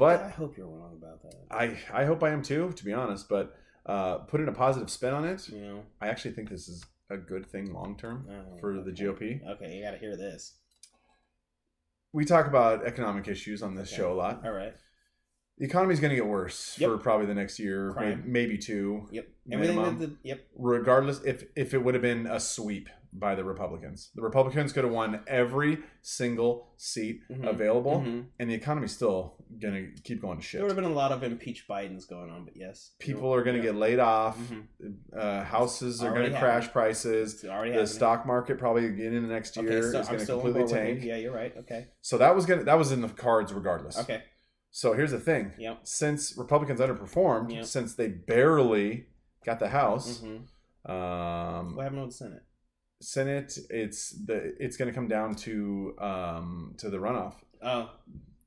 I hope you're wrong about that. I, I hope I am too, to be honest. But uh, putting a positive spin on it, You know. I actually think this is a good thing long term Oh, for the. GOP. Okay, you got to hear this. We talk about economic issues on this Okay. show a lot. All right. The economy is going to get worse Yep. for probably the next year, Crime. maybe two. Yep. Everything minimum. that the, yep. regardless if if it would have been a sweep by the Republicans. The Republicans could have won every single seat Mhm. available, Mhm. and the economy's still gonna keep going to shit. There would have been a lot of impeach Bidens going on, but yes. People are gonna get laid off. Mhm. Uh, houses are gonna crash prices. The happening. stock market probably in the next year Okay, so is gonna completely board with you. tank. Yeah, you're right. Okay. So that was gonna that was in the cards regardless. Okay. So here's the thing: Yep. since Republicans underperformed, Yep. since they barely got the House, hmm um, What happened with the Senate? Senate, it's the it's going to come down to um to the runoff. Oh.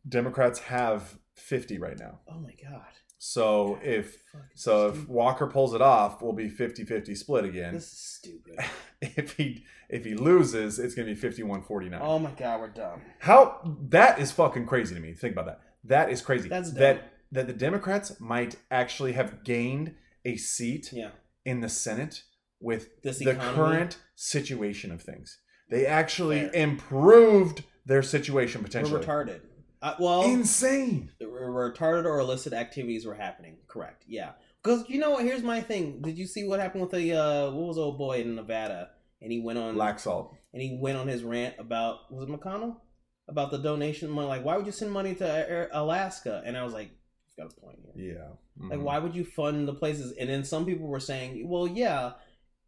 Democrats have 50 right now. Oh my God. So if Fucking so if. Walker pulls it off, we'll be 50-50 split again. this is stupid. if he if he loses, it's going to be 51-49. oh my God, we're dumb. How that is fucking crazy to me. Think about that. That is crazy. That's dumb. that that the Democrats might actually have gained a seat Yeah. in the Senate with This the economy? current situation of things. They actually Fair. improved their situation potentially. We're retarded. Uh, well, Insane. retarded or illicit activities were happening. Correct. Yeah. Because you know what? Here's my thing. Did you see what happened with the uh, what was old boy in Nevada? And he went on Laxalt. and he went on his rant about was it McConnell about the donation money. Like, why would you send money to Alaska? And I was like, got a point here. Yeah. Like, Mhm. why would you fund the places? And then some people were saying, well, yeah,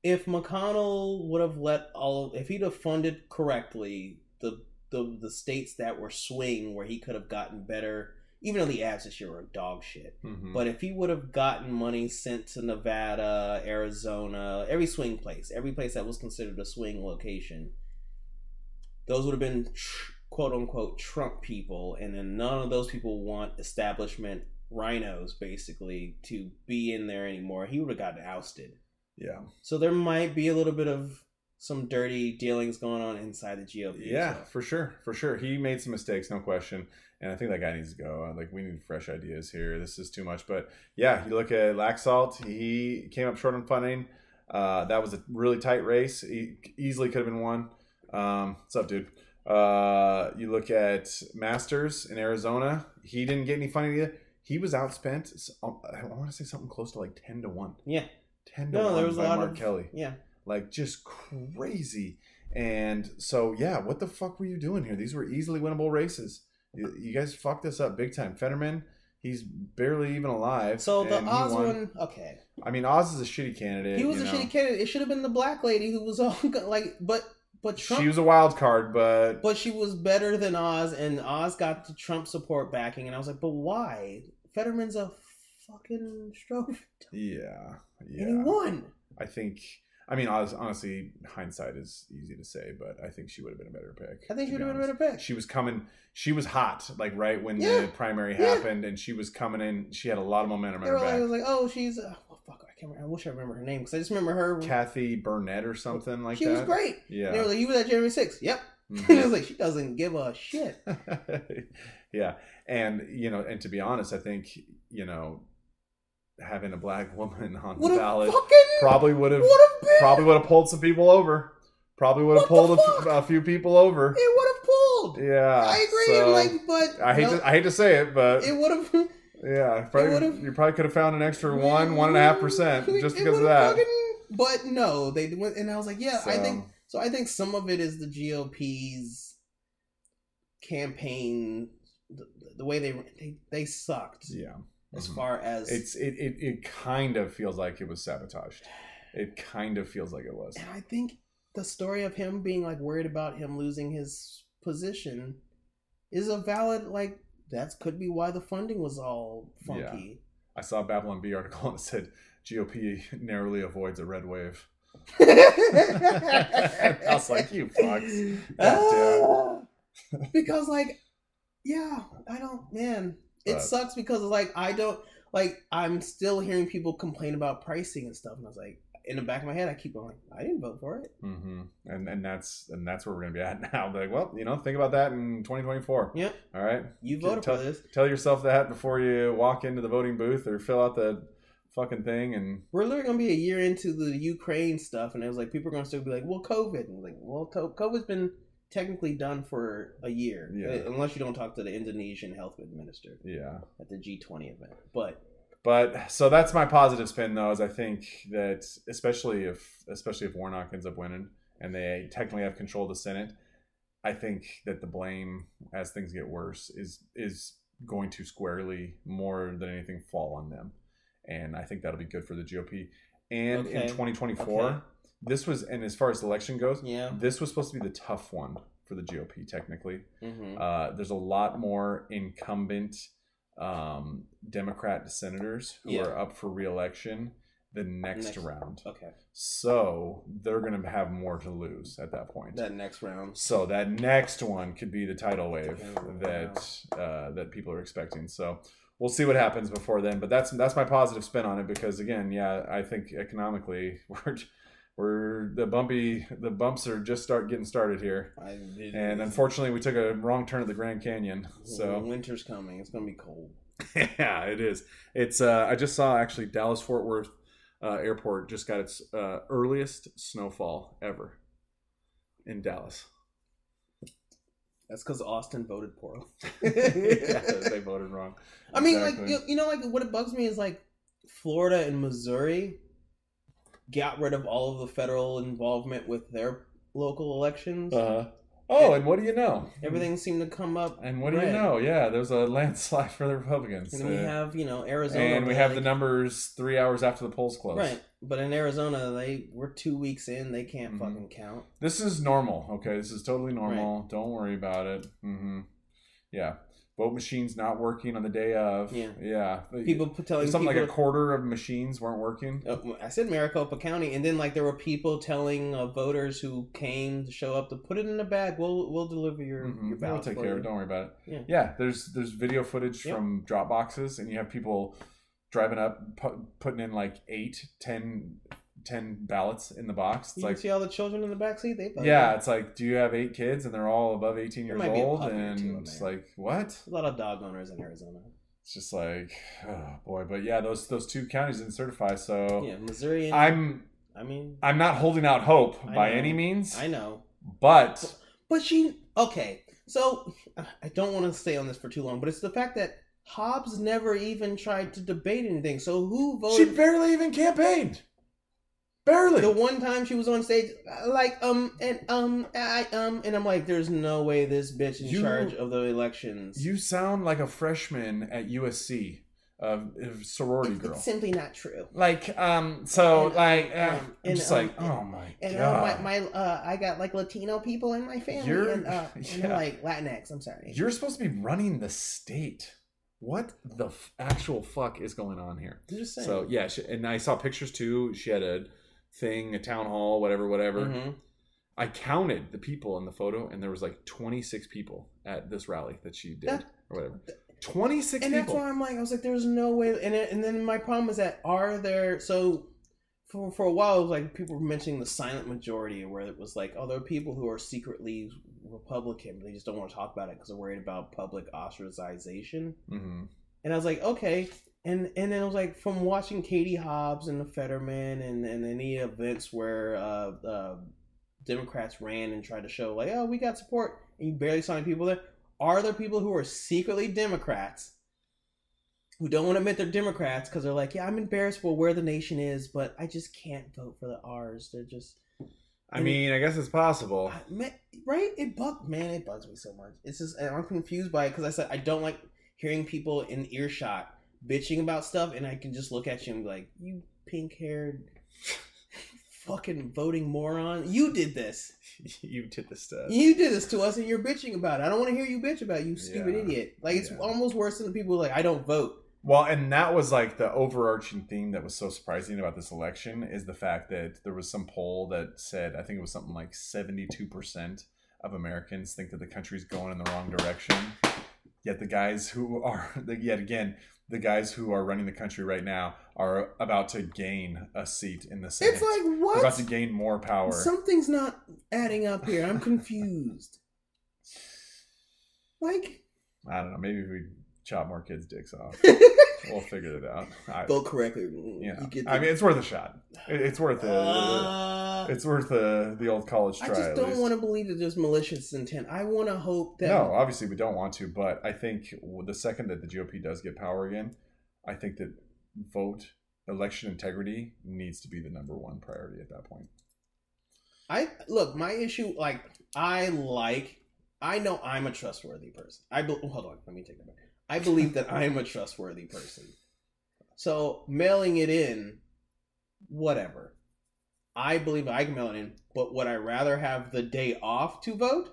if McConnell would have let all, if he'd have funded correctly the the the states that were swing where he could have gotten better, even though the ads this year were dog shit. Mhm. But if he would have gotten money sent to Nevada, Arizona, every swing place, every place that was considered a swing location, those would have been tr- quote unquote Trump people, and then none of those people want establishment RINOs basically to be in there anymore. He would have gotten ousted. Yeah. So there might be a little bit of some dirty dealings going on inside the GOP. Yeah, well. for sure, for sure. He made some mistakes, no question. And I think that guy needs to go. Uh, Like we need fresh ideas here. This is too much. But yeah, you look at Laxalt. He came up short on funding. Uh, that was a really tight race. He easily could have been won. Um, what's up, dude? Uh, you look at Masters in Arizona. He didn't get any funding either. He was outspent. um, I want to say something close to like ten to one. Yeah. Ten to No, one there was a by lot Mark of Kelly Yeah. like just crazy. And so, yeah, what the fuck were you doing here? These were easily winnable races. You, you guys fucked this up big time. Fetterman, he's barely even alive. So the Oz one, okay. I mean, Oz is a shitty candidate. He was a know. shitty candidate. It should have been the black lady who was all like, but but Trump She was a wild card, but But she was better than Oz, and Oz got the Trump support backing, and I was like, but why? Fetterman's a fucking stroke, yeah, and he yeah. won. I think. I mean, honestly, hindsight is easy to say, but I think she would have been a better pick. I think she would have been a better pick. She was coming. She was hot, like right when Yeah, the primary yeah. happened, and she was coming in. She had a lot of momentum They her were like. I was like, oh, she's, uh, oh, fuck, I can't remember. I wish I remember her name because I just remember her. Kathy Barnette or something like she that. was great. Yeah. And they were like, you were at January 6th. Yep. And I Mhm. was like, she doesn't give a shit. yeah. And you know, and to be honest, I think, you know, having a black woman on What the ballot fucking, probably would have would have been. probably would have pulled some people over. Probably would have pulled a, a few people over. It would have pulled. Yeah. I agree. so- like, but I hate no, to I hate to say it, but it would have. yeah, probably, you probably could have found an extra mm, one, one and a half percent just because of that. fucking- but no, they went, and I was like, yeah, I think so. I think some of it is the GOP's campaign, the, the way they they they sucked Yeah. As Mhm. far as It's it, it it kind of feels like it was sabotaged. It kind of feels like it was. and I think the story of him being like worried about him losing his position is a valid like that could be why the funding was all funky. I saw a Babylon Bee article and it said GOP narrowly avoids a red wave. I was like, "You fucks." God because like, yeah, I don't, man. It sucks because like I don't like I'm still hearing people complain about pricing and stuff, and I was like, in the back of my head, I keep going, I didn't vote for it. hmm And and that's and that's where we're gonna be at now. Like, well, you know, think about that in 2024. Yep, All right. you Tell- voted for this. Tell yourself that before you walk into the voting booth or fill out the fucking thing. And We're literally gonna be a year into the Ukraine stuff, and it was like people are gonna still be like, well, COVID, and like, well, COVID's been technically done for a year, Yeah. uh, unless you don't talk to the Indonesian health minister yeah. at the G20 event. But But so that's my positive spin though, is I think that especially if especially if Warnock ends up winning and they technically have control of the Senate, I think that the blame as things get worse is is going to squarely more than anything fall on them. And I think that'll be good for the GOP. And in 2024, Okay. This was and as far as the election goes, yeah, this was supposed to be the tough one for the GOP technically. hmm Uh, there's a lot more incumbent um, Democrat senators who Yeah. are up for reelection the next, Next- round. okay. So they're going to have more to lose at that point. That next round. so that next one could be the tidal wave Oh, that uh, that people are expecting. So we'll see what happens before then. But that's that's my positive spin on it because again, yeah, I think economically we're we're the bumpy the bumps are just start getting started here. I, it, And unfortunately, we took a wrong turn at the Grand Canyon. So winter's coming. It's gonna be cold. yeah, it is. It's. Uh, I just saw actually Dallas Fort Worth uh, Airport just got its uh, earliest snowfall ever in Dallas. That's because Austin voted poorly. yeah, they voted wrong. I mean, Exactly. like you, you know, like what it bugs me is like Florida and Missouri got rid of all of the federal involvement with their local elections. Uh, Oh, and what do you know? Everything seemed to come up. And what do you know? Yeah, there's a landslide for the Republicans. And then we Uh, have you know Arizona, and we have the numbers three hours after the polls close. right. But in Arizona, they we're two weeks in. They can't Mhm. fucking count. This is normal. Okay, this is totally normal. Don't worry about it. hmm Yeah, vote machines not working on the day of. Yeah. yeah. People telling something people like a quarter of machines weren't working. Uh, I said Maricopa County, and then like there were people telling uh, voters who came to show up to put it in a bag. We'll we'll deliver your Mhm. your We'll take care of it. Don't worry about it. Yeah. Yeah, there's there's video footage Yep. from drop boxes, and you have people driving up, pu- putting in like eight, ten, ten ballots in the box. It's You like can see all the children in the back seat. They voted. Yeah, it's like, do you have eight kids and they're all above 18 There years might be a old? And it's like, what? a lot of dog owners in Arizona. It's just like, oh boy. But yeah, those those two counties didn't certify, so Yeah, Missouri. And, I'm I mean, I'm not holding out hope I by know. any means, I know, but but she okay. So I don't want to stay on this for too long, but it's the fact that Hobbs never even tried to debate anything. So who voted? she barely even campaigned. Barely. the one time she was on stage, uh, like um and um I um and I'm like, there's no way this bitch in You- charge of the elections. you sound like a freshman at USC, uh, a sorority It's- girl. It's simply not true. Like, um, so And, like, um, uh, I'm and, just um, like, oh my And uh, god. my, my uh, I got like Latino people in my family, You're- and, uh, yeah. they're like Latinx. I'm sorry. You're supposed to be running the state. What the f- actual fuck is going on here? I'm just saying. So yeah, she, and I saw pictures too. She had a thing, a town hall, whatever, whatever. Mhm. I counted the people in the photo, and there was like 26 people at this rally that she did, That- or whatever. 26 and that's why I'm like, I was like, there's no way. And it, and then my problem is that are there so. For, for a while, it was like people were mentioning the silent majority, where it was like, oh, there are people who are secretly Republican, but they just don't want to talk about it because they're worried about public ostracization. hmm And I was like, okay. And and then it was like from watching Katie Hobbs and the Fetterman and, and any events where uh, uh, Democrats ran and tried to show like, oh, we got support, and you barely saw any people there. Are there people who are secretly Democrats who don't want to admit they're Democrats because they're like, yeah, I'm embarrassed for where the nation is, but I just can't vote for the R's. They're just I mean, I guess it's possible. I- man, right? It bugs, man, it bugs me so much. It's just I'm confused by it because I said I don't like hearing people in earshot bitching about stuff, and I can just look at you and be like, "You pink haired, fucking voting moron! You did this. you did the stuff. You did this to us, and you're bitching about it. I don't want to hear you bitch about it, you stupid Yeah. idiot. Like it's Yeah. almost worse than the people who are like I don't vote. Well, and that was like the overarching theme that was so surprising about this election is the fact that there was some poll that said, I think it was something like 72% of Americans think that the country's going in the wrong direction. Yet the guys who are, yet again, the guys who are running the country right now are about to gain a seat in the Senate. It's like They're what? about to gain more power. Something's not adding up here. I'm confused. Like I don't know. Maybe if we chop more kids' dicks off, we'll figure it out. I, vote correctly. yeah. You get I mean, it's worth a shot. It- It's worth it. Uh, It's worth the the old college I try. just don't want to believe that there's malicious intent. I want to hope that. No, obviously we don't want to, but I think the second that the GOP does get power again, I think that vote election integrity needs to be the number one priority at that point. I look. My issue, like, I like. I know I'm a trustworthy person. I be, hold on. Let me take that back. I believe that I am a trustworthy person. So mailing it in, whatever. I believe I can mail it in, but would I rather have the day off to vote?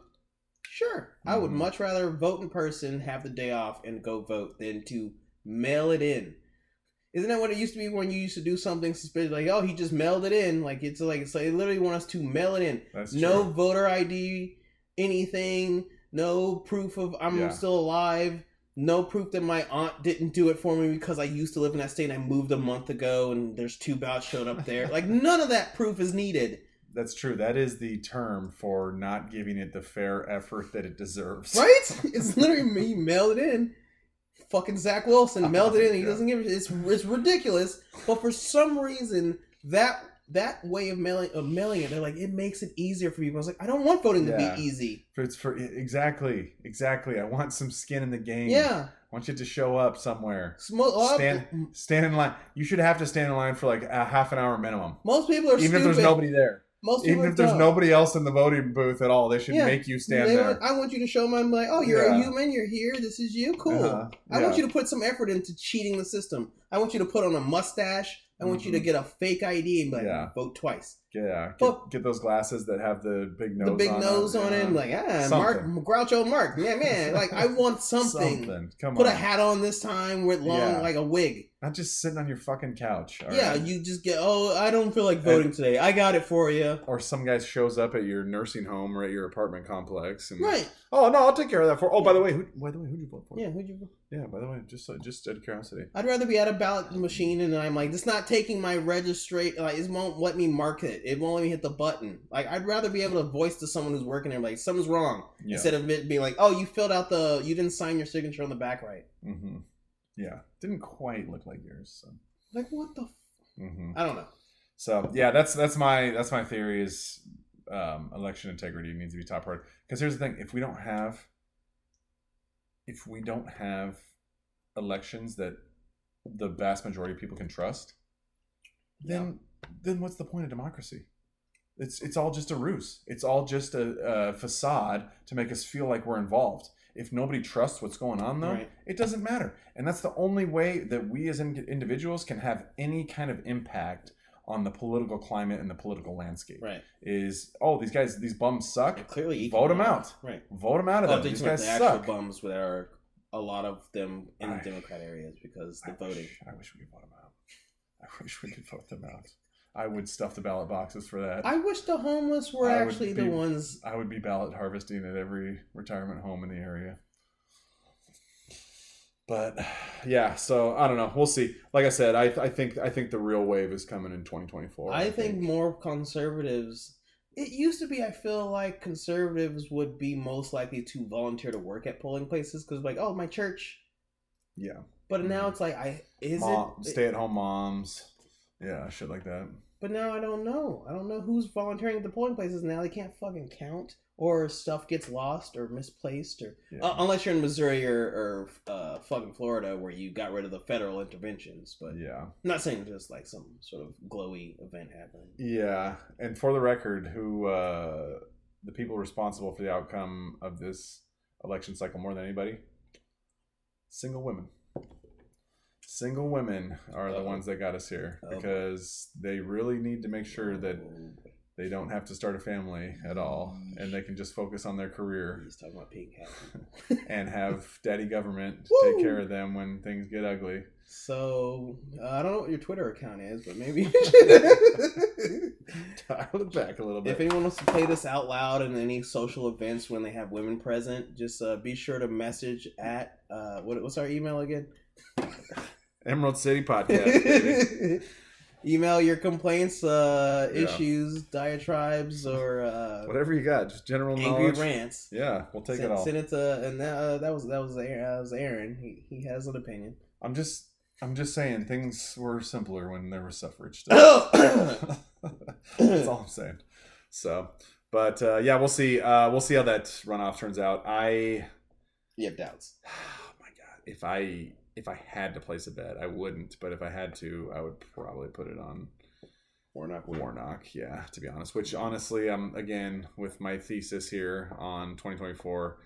Sure. I would Mhm. much rather vote in person, have the day off, and go vote than to mail it in. Isn't that what it used to be when you used to do something suspicious? Like, oh, he just mailed it in. Like it's like it's like they literally want us to mail it in. That's no true. voter ID, anything, no proof of I'm Yeah. still alive, no proof that my aunt didn't do it for me because I used to live in that state and I moved a month ago and there's two ballots showed up there. like none of that proof is needed. That's true. That is the term for not giving it the fair effort that it deserves. Right? It's literally me mailed it in. Fucking Zach Wilson mailed it in. He doesn't give. It. It's it's ridiculous. But for some reason, that that way of mailing of mailing it, they're like it makes it easier for people. I was like, I don't want voting Yeah. to be easy. It's for exactly, exactly. I want some skin in the game. Yeah, I want you to show up somewhere. Smo- a of- Stand- Stand in line. You should have to stand in line for like a half an hour minimum, most people are even stupid. if there's nobody there. Most Even if there's don't. nobody else in the voting booth at all, they should Yeah. make you stand They there. want- I want you to show my like, oh, you're Yeah. a human. You're here. This is you. Cool. Uh-huh. I want you to put some effort into cheating the system. I want you to put on a mustache. I want you to Mhm. get a fake ID and like, Yeah. vote twice. Yeah, get, get those glasses that have the big nose. the big on nose on it, yeah. and like, ah, Mark, Something. Groucho Marx. Yeah, man. Like, I want something. something. Come Put on, a hat on this time with long, Yeah. like a wig. not just sitting on your fucking couch. all yeah, right? you just get, oh, I don't feel like voting today. I got it for you. Or some guy shows up at your nursing home or at your apartment complex, and Right. oh no, I'll take care of that for. Oh, by the way, who, by the way, who'd you vote for? Yeah, who'd you vote? yeah. By the way, just uh, just out of curiosity. I'd rather be at a ballot machine and I'm like, it's not taking my registrate. Like, it won't let me mark it. It won't let me hit the button. Like, I'd rather be able to voice to someone who's working there, like, something's wrong. Yeah. Instead of it being like, oh, you filled out the, you didn't sign your signature on the back right. hmm Yeah, didn't quite look like yours. So. Like, what the? F- hmm I don't know. So yeah, that's that's my that's my theory is um, election integrity needs to be top priority. Because here's the thing: if we don't have if we don't have elections that the vast majority of people can trust, then then what's the point of democracy? It's it's all just a ruse. It's all just a, a facade to make us feel like we're involved. If nobody trusts what's going on, though, Right. it doesn't matter. And that's the only way that we as in- individuals can have any kind of impact on the political climate and the political landscape. Right. Is oh these guys these bums suck. Clearly, Vote 'em out. Right. Vote them out of Oh, them. These guys the actual suck. bums that are a lot of them in I- Democrat areas because the I voting. Wish, I wish we could vote them out. I wish we could vote them out. I would stuff the ballot boxes for that. I wish the homeless were I actually be- the ones. I would be ballot harvesting at every retirement home in the area. But yeah, so I don't know. We'll see. Like I said, I, I think I think the real wave is coming in 2024. I think more conservatives. It used to be. I feel like conservatives would be most likely to volunteer to work at polling places because, like, oh, my church. yeah, But now mm-hmm. it's like, I is Mom, it? stay-at-home moms, yeah, shit like that. But now I don't know. I don't know who's volunteering at the polling places now. They can't fucking count, or stuff gets lost or misplaced, or Yeah. uh, unless you're in Missouri or, or uh, fucking Florida where you got rid of the federal interventions. But yeah, I'm not saying just like some sort of glowy event happening. yeah. And for the record, who uh, the people responsible for the outcome of this election cycle more than anybody? Single women. Single women are the ones that got us here Oh, because they really need to make sure that they don't have to start a family at all and they can just focus on their career He's talking about pink hat. and have daddy government take care of them when things get ugly. So uh, I don't know what your Twitter account is, but maybe Dial it back a little bit. if anyone wants to play this out loud in any social events when they have women present, just uh, be sure to message at uh, what, what's our email again? Emerald City Podcast. Email your complaints, uh, Yeah. issues, diatribes, or uh, Whatever you got, just general angry knowledge. rants. Yeah, we'll take send, it all. Send it to and that, uh, that was that was Aaron. That was Aaron. He he has an opinion. I'm just I'm just saying things were simpler when there was suffrage. That's all I'm saying. So, but uh, yeah, we'll see. Uh, we'll see how that runoff turns out. I, you have doubts. oh my god, if I if I had to place a bet, I wouldn't. But if I had to, I would probably put it on Warnock. Warnock. Yeah, to be honest. Which honestly, I'm again with my thesis here on 2024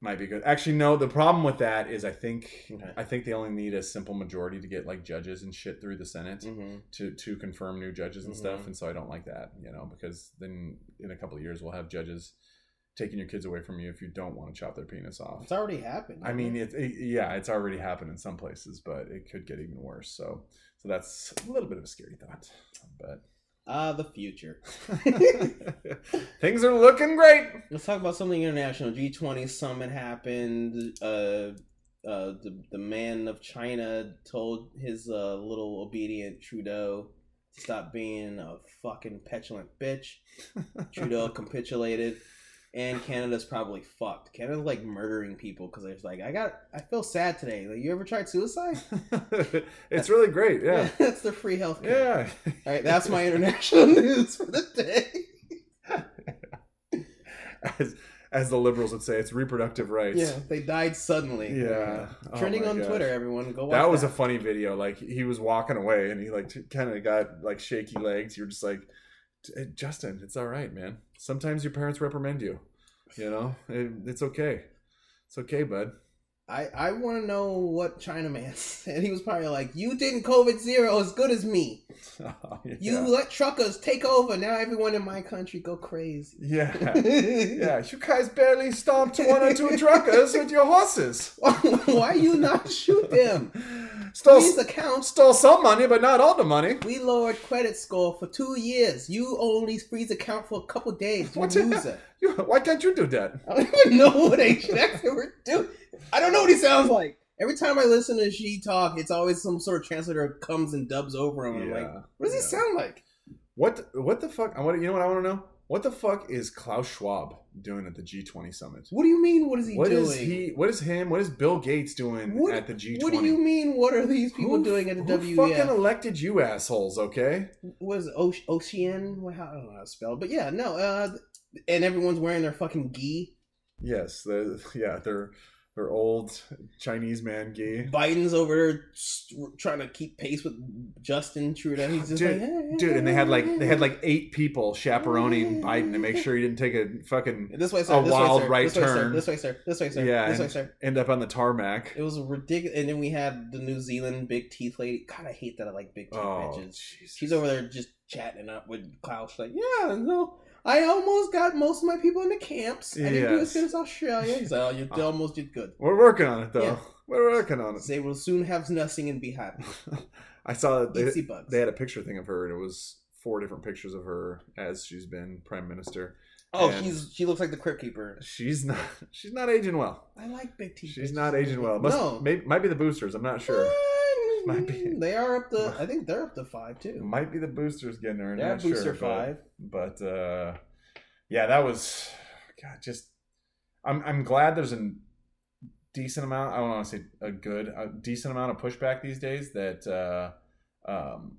might be good. Actually, no. The problem with that is I think Okay. I think they only need a simple majority to get like judges and shit through the Senate Mm-hmm. to to confirm new judges and stuff Mhm. and so i don't like that you know because then in a couple of years we'll have judges taking your kids away from you if you don't want to chop their penis off It's already happened. i mean it, it- yeah it's already happened in some places but it could get even worse so so that's a little bit of a scary thought but ah, the future. things are looking great Let's talk about something international. G twenty summit happened. Uh, uh, the the man of China told his uh, little obedient Trudeau to stop being a fucking petulant bitch. Trudeau capitulated, and Canada's probably fucked. Canada's like murdering people because it's like I got I feel sad today. Like you ever tried suicide? it's really great yeah that's the free health yeah All right, that's my international news for the day. as, as the liberals would say it's reproductive rights Yeah, they died suddenly. Yeah. Oh trending on gosh. Twitter. Everyone go watch that was a funny video. Like he was walking away and he like kind of got like shaky legs. You're just like, "Eh, Justin, it's all right, man. Sometimes your parents reprimand you. You know, It- it's okay. It's okay, bud. I, I want to know what China man said. He was probably like, "You didn't COVID zero as good as me. You yeah. let truckers take over. Now everyone in my country go crazy." yeah. Yeah, you guys barely stomped one or two truckers with your horses. Why you not shoot them? Stole, These accounts. stole some money, but not all the money. We lowered credit score for two years. You only freeze account for a couple days. You What loser. You, why can't you do that? I don't even know what accent we're doing. I don't know what he sounds like. Every time I listen to Xi talk, it's always some sort of translator comes and dubs over him. I'm like, what does he sound like? What what the fuck? I want you know what I want to know. What the fuck is Klaus Schwab doing at the G20 summit? What do you mean? What is he What doing? is he? What is him? What is Bill Gates doing What- at the G20? What do you mean? What are these people Who- doing at the who fucking elected you assholes? Okay. Was it, Ocean? What, how, I don't know how to spell, but yeah, no. Uh, and everyone's wearing their fucking gi. Yes. The yeah. They're they're old Chinese man gay. Biden's over there trying to keep pace with Justin Trudeau. He's just Dude, like, "Eh, Dude, and they had like they had like eight people chaperoning Biden to make sure he didn't take a fucking This way, sir. a this wild way, sir. right this Way, sir. turn. This way, sir. This way, sir. Yeah, This way, sir. end up on the tarmac. It was ridiculous. And then we had the New Zealand big teeth lady. God, I hate that I like big teeth Oh, bitches. Jesus. She's over there just chatting up with Klaus. Like, yeah, no, I almost got most of my people in the camps. I didn't do as good as Australia. He's like, oh, you almost did good. We're working on it though. Yeah. We're working on it. They will soon have nothing and be happy. I saw that they, they had a picture thing of her, and it was four different pictures of her as she's been prime minister. oh, and- she's she looks like the Crypt Keeper. She's not. She's not aging well. I like big teeth. She's not aging well. Must, no, maybe, might be the boosters. I'm not sure. Mm, Might be. They are up to. I think they're up to five too. Might be the boosters getting her. They're booster sure, five. But, but uh, yeah, that was. God, just. I'm I'm glad there's a decent amount. I don't want to say a good, a decent amount of pushback these days that. Uh, um,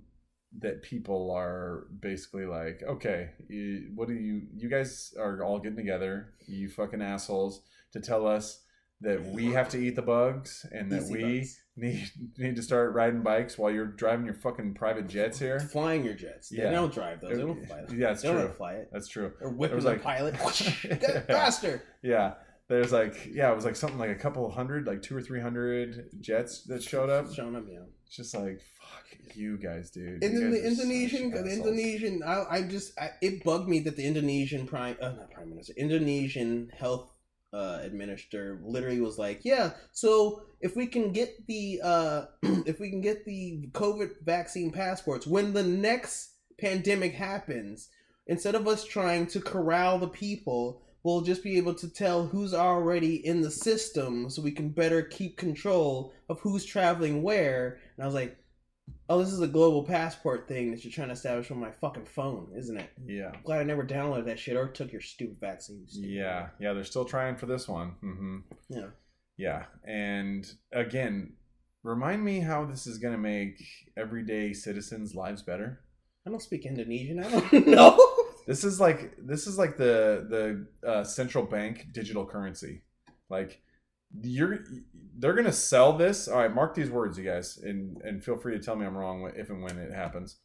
that people are basically like, okay, you, what do you, you guys are all getting together, you fucking assholes, to tell us that we have to eat the bugs and that Easy we bugs. Need need to start riding bikes while you're driving your fucking private jets here. flying your jets. Yeah. They don't drive those. They don't fly them. Yeah, it's they don't true. to fly it. That's true. Or whipping was the like- pilot. Get faster. Yeah. There's like yeah, it was like something like a couple hundred, like two or three hundred jets that showed up. Showing up, yeah. It's just like fuck you guys, dude. And then the Indonesian, the. Indonesian, I, I just, I, it bugged me that the Indonesian prime, uh, not prime minister, Indonesian health uh, administrator literally was like, yeah, so if we can get the, uh, if we can get the COVID vaccine passports, when the next pandemic happens, instead of us trying to corral the people, we'll just be able to tell who's already in the system so we can better keep control of who's traveling where. And I was like, oh, this is a global passport thing that you're trying to establish on my fucking phone, isn't it? Yeah. I'm glad I never downloaded that shit or took your stupid vaccine. stupid Yeah. Yeah, they're still trying for this one. Mm-hmm. Yeah. Yeah. And again, remind me how this is gonna make everyday citizens' lives better. I don't speak Indonesian. I don't know. This is like this is like the the uh, central bank digital currency. Like you're they're gonna sell this. All right, mark these words, you guys, and and feel free to tell me I'm wrong if and when it happens.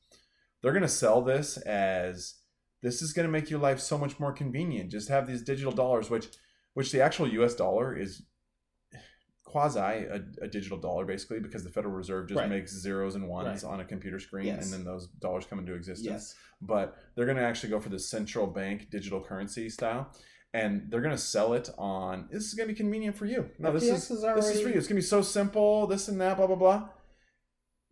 They're gonna sell this as this is gonna make your life so much more convenient. Just have these digital dollars, which which the actual U.S. dollar is quasi a, a digital dollar basically because the Federal Reserve just Right. makes zeros and ones Right. on a computer screen Yes. and then those dollars come into existence yes. but they're going to actually go for the central bank digital currency style and they're going to sell it on this is going to be convenient for you no this is is this is for you it's going to be so simple this and that blah blah blah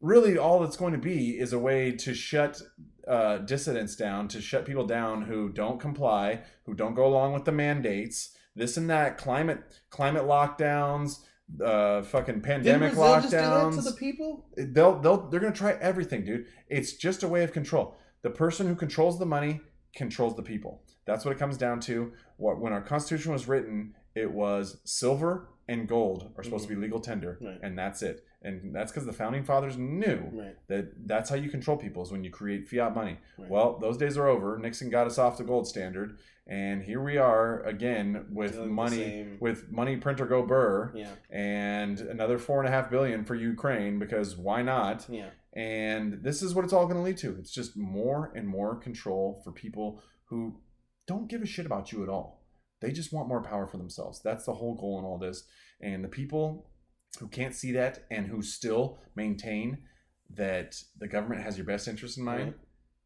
really all it's going to be is a way to shut uh, dissidents down to shut people down who don't comply who don't go along with the mandates this and that climate climate lockdowns uh fucking pandemic Brazil just do that lockdowns to the people? they'll they'll they're gonna try everything, dude. It's just a way of control. The person who controls the money controls the people. That's what it comes down to. What when our Constitution was written, it was silver and gold are supposed to be mm-hmm. legal tender, Right. and that's it. And that's because the founding fathers knew Right. that that's how you control people is when you create fiat money. Right. Well, those days are over. Nixon got us off the gold standard, and here we are again with Doing money with money printer go burr, Yeah. and another four and a half billion for Ukraine because why not? Yeah. And this is what it's all going to lead to. It's just more and more control for people who don't give a shit about you at all. They just want more power for themselves. That's the whole goal in all this. And the people who can't see that and who still maintain that the government has your best interest in mind, Right.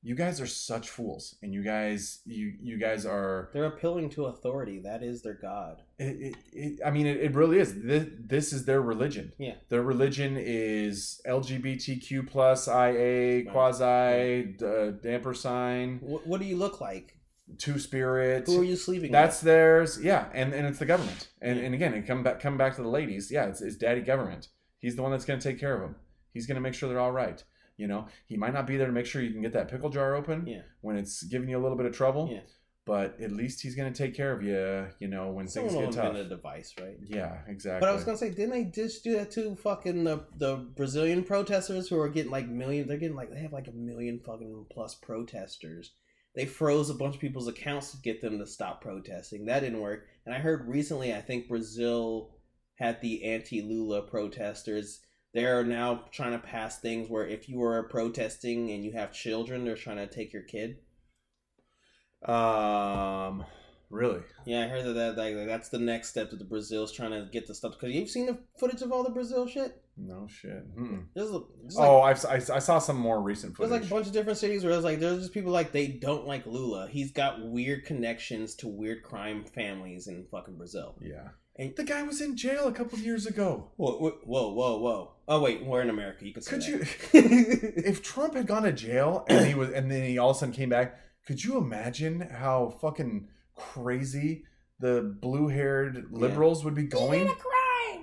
you guys are such fools. And you guys, you you guys are. They're appealing to authority. That is their god. It, it, it, I mean, it, it really is. This, this is their religion. Yeah. Their religion is LGBTQ plus IA Right. quasi uh, damper sign What, what do you look like? Two spirit. Who are you sleeping That's theirs. Yeah, and, and it's the government. And Yeah. and again, it come back come back to the ladies. Yeah, it's, it's daddy government. He's the one that's going to take care of them. He's going to make sure they're all right. You know, he might not be there to make sure you can get that pickle jar open Yeah. when it's giving you a little bit of trouble. Yeah. But at least he's going to take care of you. You know, when? Someone things get tough. invent a device, right? Yeah, exactly. But I was gonna say, didn't they just do that to fucking the the Brazilian protesters who are getting like million? They're getting like they have like a million fucking plus protesters. They froze a bunch of people's accounts to get them to stop protesting. That didn't work. And I heard recently, I think Brazil had the anti-Lula protesters. They're now trying to pass things where if you are protesting and you have children, they're trying to take your kid. Um, really? Yeah, I heard that, that like, that's the next step that the Brazil's trying to get the stuff. Because you've seen the footage of all the Brazil shit. No shit. Mm-mm. There's, a, there's like, oh, I've, I, I saw some more recent there's like a bunch of different cities where it's like there's just people like they don't like Lula. He's got weird connections to weird crime families in fucking Brazil. yeah. And The guy was in jail a couple of years ago. whoa, whoa, whoa, whoa! Oh wait, we're in America. You can say Could you, if Trump had gone to jail and he was, and then he all of a sudden came back, could you imagine how fucking crazy the blue-haired liberals would be going?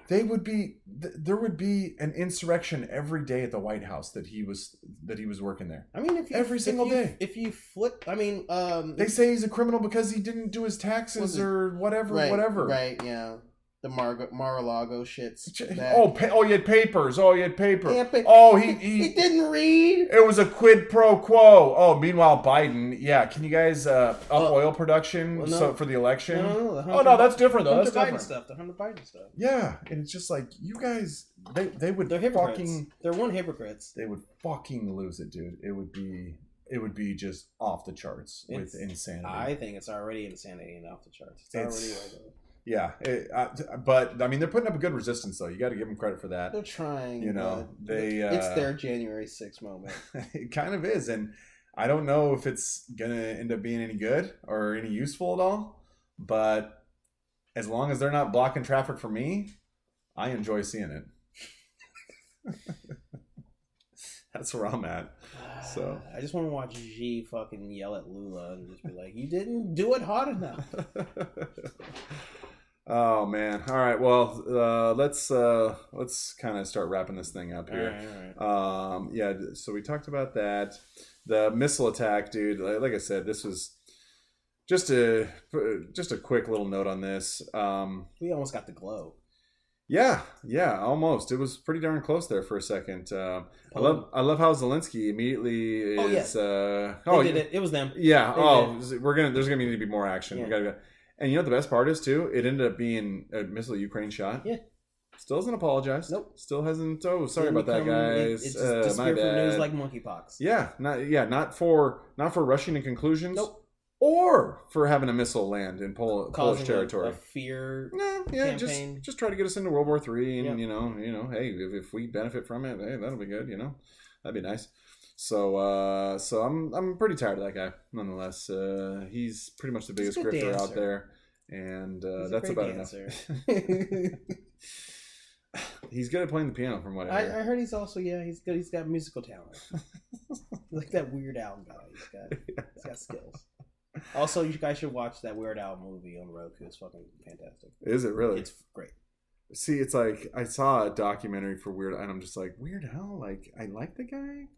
They would be. Th- there would be an insurrection every day at the White House that he was that he was working there. I mean, if you, Every if single you- day. If you flip, I mean, um, They say he's a criminal because he didn't do his taxes or whatever, right, whatever. right? Yeah, the Mar- Mar-a-Lago shits. That- Oh, pa- oh, you had papers. Oh, you had paper. Yeah, but- oh, he, he he didn't read. It was a quid pro quo. Oh, meanwhile, Biden. Yeah, can you guys uh, up Well- oil production well, no. so, for the election? No, no, no, the oh no, that's different though. Hunter That's Biden different. stuff. The Hunter Biden stuff. Yeah, and it's just like you guys. They they would They're hypocrites. fucking They're one hypocrites. they would fucking lose it, dude. It would be it would be just off the charts It's- with insanity. I think it's already insanity and off the charts. It's, It's- already like a- yeah, it, uh, but I mean they're putting up a good resistance though. You got to give them credit for that. they're trying. You know, they, it's uh, their January 6th moment. it kind of is, and I don't know if it's gonna end up being any good or any useful at all. But as long as they're not blocking traffic for me, I enjoy seeing it. That's where I'm at. So. I just want to watch Xi fucking yell at Lula and just be like, "You didn't do it hard enough." oh man! All right. Well, uh, let's uh, let's kind of start wrapping this thing up here. right, all right. Um, yeah, so we talked about that. The missile attack, dude. Like, like I said, this was just a just a quick little note on this. Um, We almost got the glow. yeah, yeah, almost. It was pretty darn close there for a second. Uh, I love I love how Zelensky immediately Oh, yeah. is. Uh, oh, did it. It was them. yeah. They Oh, we're gonna. There's gonna need to be more action. We gotta go. And you know the best part is too? It ended up being a missile Ukraine shot. Yeah. Still hasn't apologized. Nope. Still hasn't. Oh, sorry Didn't about that, become- it- guys. It, just Uh, my disappeared from news bad. like monkeypox. Yeah, not yeah, not for not for rushing to conclusions, Nope. or for having a missile land in Pol- Polish Causing a- territory. A, fear. no, yeah, campaign. just just try to get us into World War Three, and Yep. you know, you know, hey, if, if we benefit from it, hey, that'll be good. You know, that'd be nice. So, uh, so I'm I'm pretty tired of that guy. Nonetheless, uh, he's pretty much the biggest grifter out there, and uh, that's about dancer. enough. he's good at playing the piano, from what I I, hear. I heard he's also yeah he's good. He's got musical talent. like that Weird Al guy. He's got he's got skills. Also, you guys should watch that Weird Al movie on Roku. It's fucking fantastic. Is it really? It's great. See, it's like I saw a documentary for Weird, and I'm just like Weird Al. Like I like the guy.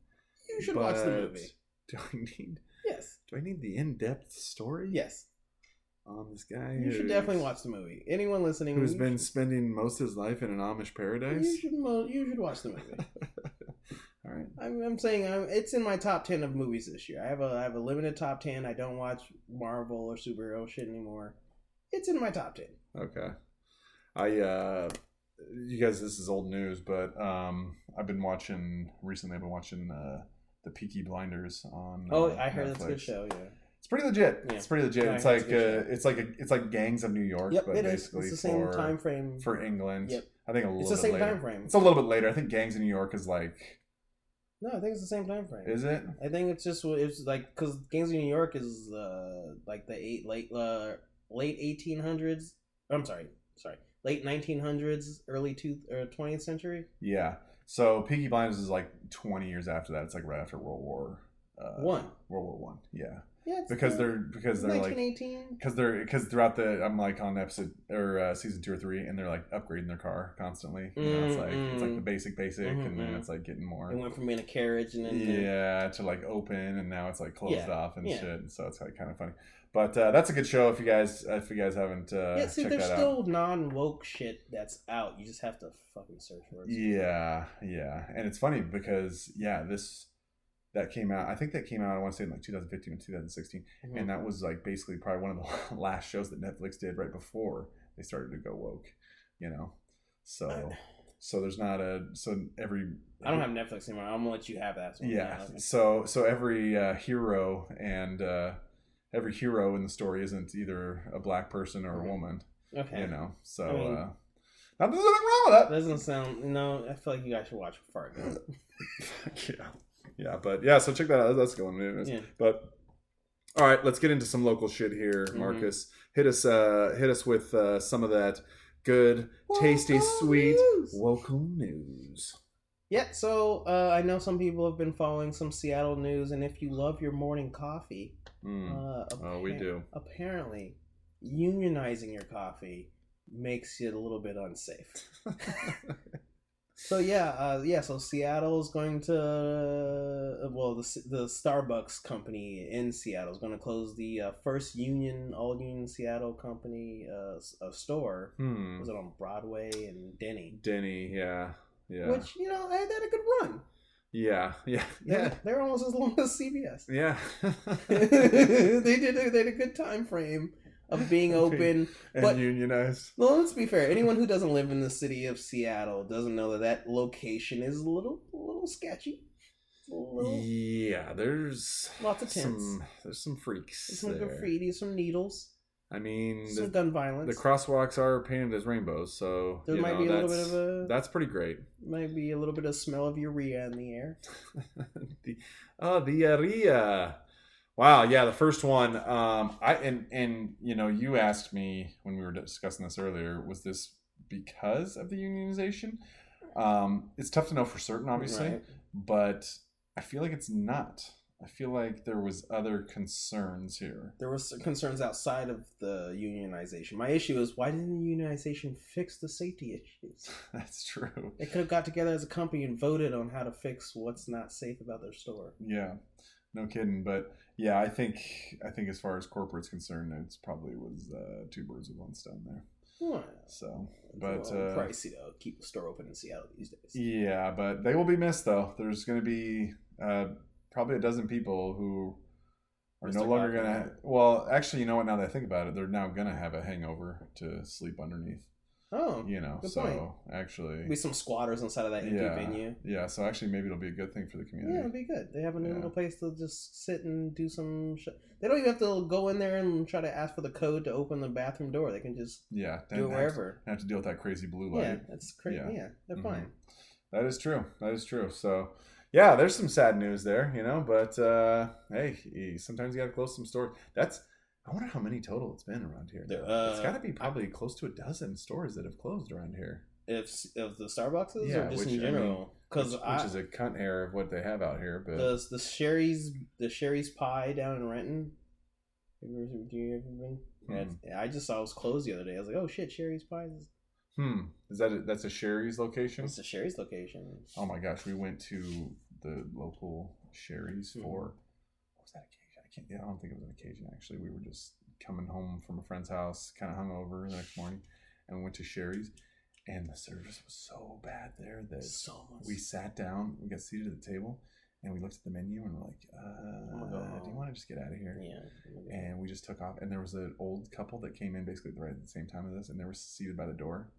You should watch the movie. Do I need? Yes. Do I need the in-depth story? Yes. on this guy. You should definitely watch the movie. Anyone listening who's been should- spending most of his life in an Amish paradise? You should, you should watch the movie. All right. I'm, I'm saying I'm, it's in my top ten of movies this year. I have a I have a limited top ten. I don't watch Marvel or superhero shit anymore. It's in my top ten. Okay. I uh you guys this is old news, but um I've been watching recently I've been watching uh the Peaky Blinders on Oh, uh, I heard that's a good show. Yeah. It's pretty legit. Yeah. It's pretty legit. I it's like it's uh, it's like a, it's like Gangs of New York, Yep, but it is. basically It's the same for time frame. for England. Yep. I think a little It's the same later. time frame. It's a little bit later. I think Gangs of New York is like No, I think it's the same time frame. is it? I think it's just it's like because Gangs of New York is uh like the eight late uh late eighteen hundreds. I'm sorry, sorry, late nineteen hundreds, early two or twentieth century. Yeah. So Peaky Blinders is like 20 years after that. It's like right after World War uh, One. World War One. Yeah. Yeah, it's Because the- they're because they're like because they're because throughout the I'm like on episode or uh, season two or three, and they're like upgrading their car constantly. You know, it's like it's like the basic basic, and then it's like getting more. It went from being a carriage and then Yeah, to like open, and now it's like closed Yeah, off and yeah. shit. So it's like kind of funny. But uh, that's a good show if you guys if you guys haven't uh, yeah. See, there's still non woke shit that's out. You just have to fucking search for it. Yeah, yeah, and it's funny because yeah, this that came out. I think that came out. I want to say in like 2015 or 2016, Mhm. and that was like basically probably one of the last shows that Netflix did right before they started to go woke. You know, so I- so there's not a so every I don't have Netflix anymore. I'm gonna let you have that. one. yeah so so every uh, hero and uh, every hero in the story isn't either a black person or a Mhm. woman. Okay. You know, so I mean- uh, now there's nothing wrong with that. Doesn't sound. No, I feel like you guys should watch Fargo. yeah, yeah, but yeah. So check that out. That's going. Yeah. But all right, let's get into some local shit here, Mhm. Marcus. Hit us, uh, hit us with uh, some of that good, tasty, sweet news. local news. Yeah, so uh, I know some people have been following some Seattle news, and if you love your morning coffee, Mm. uh, Oh, we do. Apparently, unionizing your coffee makes it a little bit unsafe. So yeah, uh, yeah. So Seattle is going to uh, well, the the Starbucks company in Seattle is going to close the uh, first union all union Seattle company uh, uh, store. hmm. Was it on Broadway and Denny? Denny, yeah, yeah, Which you know, they had a good run. Yeah, yeah, They're, yeah, they're almost as long as CBS. yeah. they did a, they had a good time frame of being open. and But- unionized. Well, let's be fair. Anyone who doesn't live in the city of Seattle doesn't know that that location is a little a little sketchy. A little, Yeah, there's Lots of tents. some there's some freaks some there. graffiti, some needles, I mean, some the, gun violence. the crosswalks are painted as rainbows, so there might know, be a little bit of a that's pretty great. might be a little bit of smell of urea in the air. the, oh, the area. Wow, yeah, the first one. Um, I and and you know, you asked me when we were discussing this earlier. Was this because of the unionization? Um, it's tough to know for certain, obviously, Right. but I feel like it's not. I feel like there was other concerns here. There was concerns outside of the unionization. My issue is why didn't the unionization fix the safety issues? That's true. They could have got together as a company and voted on how to fix what's not safe about their store. Yeah, no kidding. But yeah, I think I think as far as corporate's concerned, it's probably was uh, two birds with one stone there. So, but a uh, pricey to keep the store open in Seattle these days. yeah, but they will be missed though. There's going to be uh, probably a dozen people who are Miss no longer going to. Well, actually, you know what? Now that I think about it, they're now going to have a hangover to sleep underneath. Oh, You know, so point. actually, be some squatters inside of that empty Yeah. venue. yeah. So actually, maybe it'll be a good thing for the community. Yeah, it'll be good. They have a new Yeah. little place to just sit and do some. Sh- they don't even have to go in there and try to ask for the code to open the bathroom door. They can just Yeah, do it don't have to- wherever. Have to deal with that crazy blue light. Yeah, that's crazy. Yeah. Yeah. they're Mhm. fine. That is true. That is true. So, yeah, there's some sad news there, you know. But uh, hey, sometimes you got to close some stores. That's. I wonder how many total it's been around here. Now. it's uh, got to be probably close to a dozen stores that have closed around here, If if the Starbucks is Yeah, or just which, in I mean, general, because which, which is a cunt hair of what they have out here. But the the Shari's the Shari's Pie down in Renton. Have you ever, do you ever been? Hmm. I just saw it was closed the other day. I was like, oh shit, Shari's Pie. is- hmm, is that a, that's a Shari's location? It's the Shari's location. Oh my gosh, we went to the local Shari's Mhm. for what was that occasion? I can't. Yeah, I don't think it was an occasion actually. We were just coming home from a friend's house, kind of hungover the next morning, and we went to Shari's, and the service was so bad there that So we sat down, we got seated at the table, and we looked at the menu and we're like, I'm gonna go uh, "Do you want to just get out of here?" yeah. And we just took off, and there was an old couple that came in basically right at the same time as us, and they were seated by the door.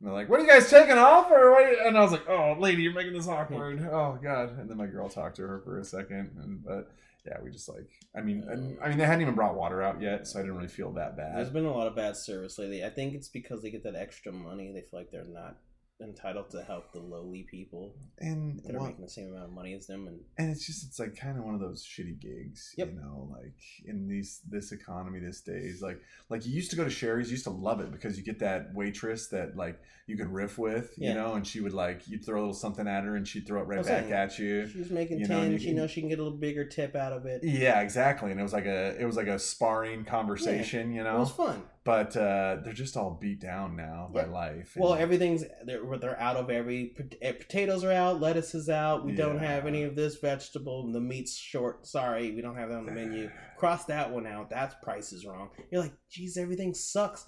And they're like, "What are you guys taking off?" Or what? And I was like, "Oh, lady, you're making this awkward. Oh God!" And then my girl talked to her for a second, and but yeah, we just like, I mean, and, I mean, they hadn't even brought water out yet, so I didn't really feel that bad. There's been a lot of bad service lately. I think it's because they get that extra money. They feel like they're not entitled to help the lowly people And that are well, making the same amount of money as them. And and it's just it's like kind of one of those shitty gigs Yep. you know like in these this economy these days like like you used to go to shari's you used to love it because you get that waitress that like you could riff with you know and she would like you'd throw a little something at her and she'd throw it right back at you she's making You ten. you she can- knows she can get a little bigger tip out of it. yeah exactly and it was like a it was like a sparring conversation you know. It was fun. But uh they're just all beat down now by life Well, everything's they're they're out of every eh, potatoes are out, lettuce is out. We don't have any of this vegetable. The meat's short. Sorry, we don't have that on the menu. Cross that one out. That's price is wrong. You're like, geez, everything sucks.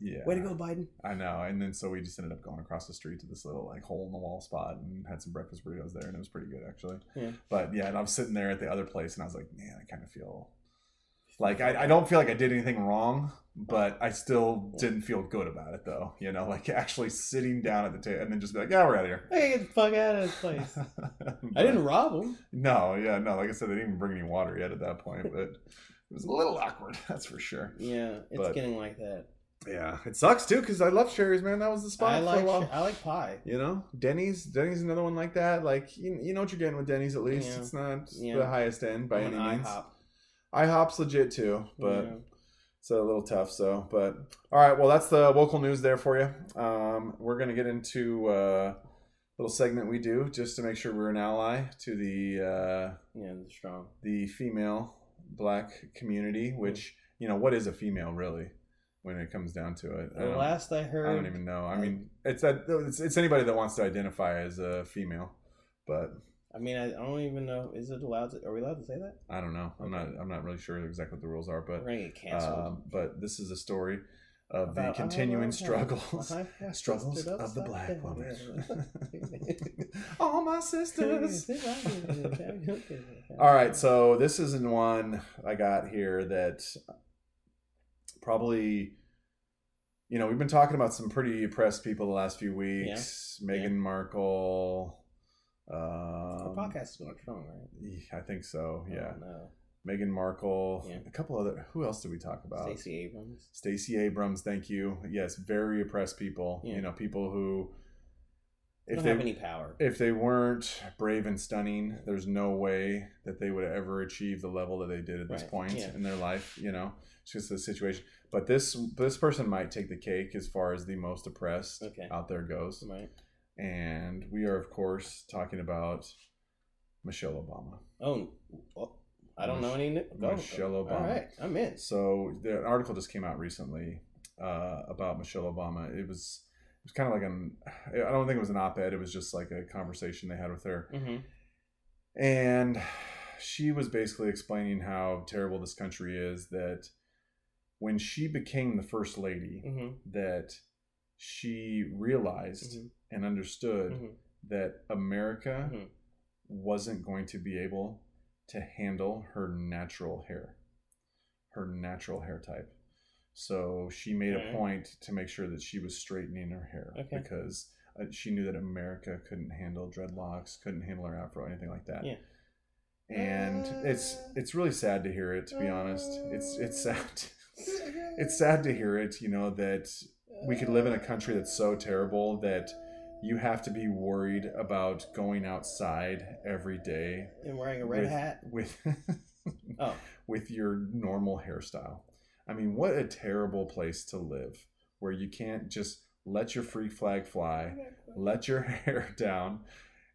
yeah Way to go, Biden. I know, and then so we just ended up going across the street to this little like hole in the wall spot and had some breakfast burritos there, and it was pretty good actually. Yeah. But yeah, and I was sitting there at the other place, and I was like, man, I kind of feel like I, I don't feel like I did anything wrong, but I still didn't feel good about it though. You know, like actually sitting down at the table and then just be like, yeah, we're out of here. Hey, get the fuck out of this place. I didn't rob them. No, yeah, no. Like I said, they didn't even bring any water yet at that point, but it was a little awkward. That's for sure. Yeah, it's But- getting like that. Yeah, it sucks too because I love Shari's, man. That was the spot I for like a while. I like pie. You know, Denny's. Denny's another one like that. Like you, you know what you're getting with Denny's at least. Yeah. It's not Yeah. the highest end by I'm any an means. IHOP. IHOP's legit too, but Yeah. it's a little tough. So, but all right. Well, that's the local news there for you. Um, we're gonna get into uh, a little segment we do just to make sure we're an ally to the uh, yeah, they're strong. the female black community. Which you know, what is a female really? When it comes down to it, The don't- last I heard, I don't even know. I mean, it's that it's, it's anybody that wants to identify as a female, but I mean, I, don't even know. Is it allowed? To, are we allowed to say that? I don't know. I'm not. I'm not really sure exactly what the rules are, We're but gonna get canceled. um, but this is a story of the continuing oh, struggles uh-huh, struggles of the black down. woman. All my sisters. All right, so this is in one I got here that probably, you know, we've been talking about some pretty oppressed people the last few weeks. Meghan Yeah. Markle. Our Um, podcast is going strong, right? I think so. Yeah, Oh, no. Meghan Markle. Yeah. A couple other. Who else did we talk about? Stacey Abrams. Stacey Abrams. Thank you. Yes, very oppressed people. Yeah. You know, people who, if don't they have any power. if they weren't brave and stunning, there's no way that they would ever achieve the level that they did at this Right, point yeah. in their life. You know, it's just the situation. But this this person might take the cake as far as the most oppressed Okay. out there goes. Right. And we are, of course, talking about Michelle Obama. Oh, well, I don't know any. Go. Michelle Obama. right, I'm in. So the an article just came out recently uh, about Michelle Obama. It was it was kind of like an I don't think it was an op-ed. It was just like a conversation they had with her. hmm and she was basically explaining how terrible this country is that when she became the first lady hmm that she realized Mhm. And understood Mhm. that america Mhm. wasn't going to be able to handle her natural hair her natural hair type so she made Okay. a point to make sure that she was straightening her hair Okay. because uh, she knew that america couldn't handle dreadlocks couldn't handle her afro anything like that Yeah. and it's it's really sad to hear it to be honest it's it's sad it's sad to hear it you know that we could live in a country that's so terrible that you have to be worried about going outside every day And wearing a red with, hat. with Oh, with your normal hairstyle. I mean, what a terrible place to live where you can't just let your freak flag fly, let your hair down.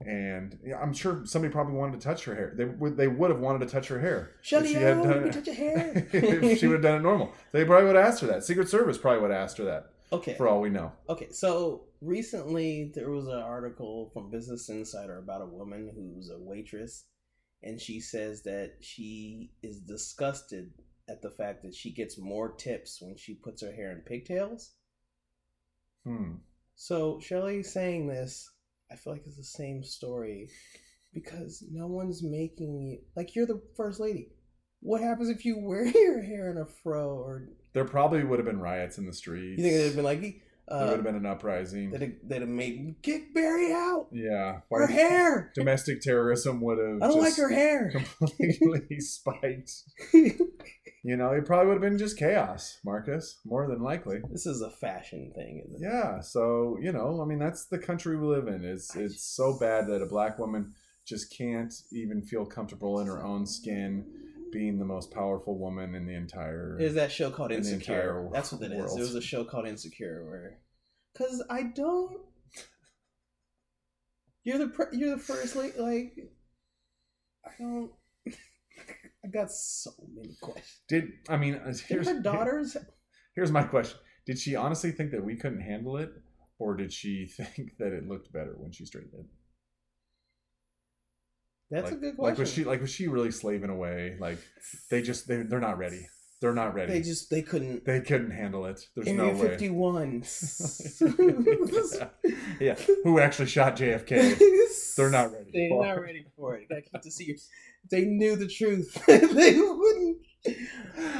And yeah, I'm sure somebody probably wanted to touch her hair. They would they would have wanted to touch her hair Shelly, if she had done let me it- touch your hair. if she would have done it normal. They probably would have asked her that. Secret Service probably would have asked her that, okay. for all we know. Okay, so recently there was an article from Business Insider about a woman who's a waitress, and she says that she is disgusted at the fact that she gets more tips when she puts her hair in pigtails. Hmm. So Shelley saying this, I feel like it's the same story because no one's making you like you're the first lady. What happens if you wear your hair in a fro or There probably would have been riots in the streets. you think it'd have been like there uh, would have been an uprising. that they'd have made kick Barry out yeah. her hair. Domestic terrorism would have I don't like her hair. completely spiked. You know, it probably would have been just chaos, Marcus, more than likely. this is a fashion thing. Isn't it? Yeah, so you know, I mean, that's the country we live in. It's I it's just- so bad that a black woman just can't even feel comfortable in her own skin, being the most powerful woman in the entire. Is that show called In Insecure? That's what it is. world. There was a show called Insecure where, because I don't. You're the pr- you're the first like like. I don't. I got so many questions. Did I mean? uh, Did her daughters? Here's my question: Did she honestly think that we couldn't handle it, or did she think that it looked better when she straightened it? That's like, a good question. Like was she like was she really slaving away? Like they just they they're not ready. They're not ready. They just they couldn't. They couldn't handle it. There's Area no way. fifty one. yeah. Who actually shot JFK? They're not ready. They're for not it. ready for it. Gotta keep the secret. They knew the truth. they wouldn't.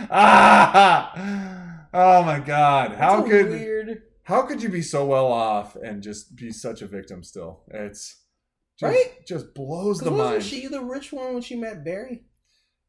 Ah! Oh my God! How That's could weird? how could you be so well off and just be such a victim still? It's just, Right? Just blows the wasn't mind. she the rich one when she met Barry?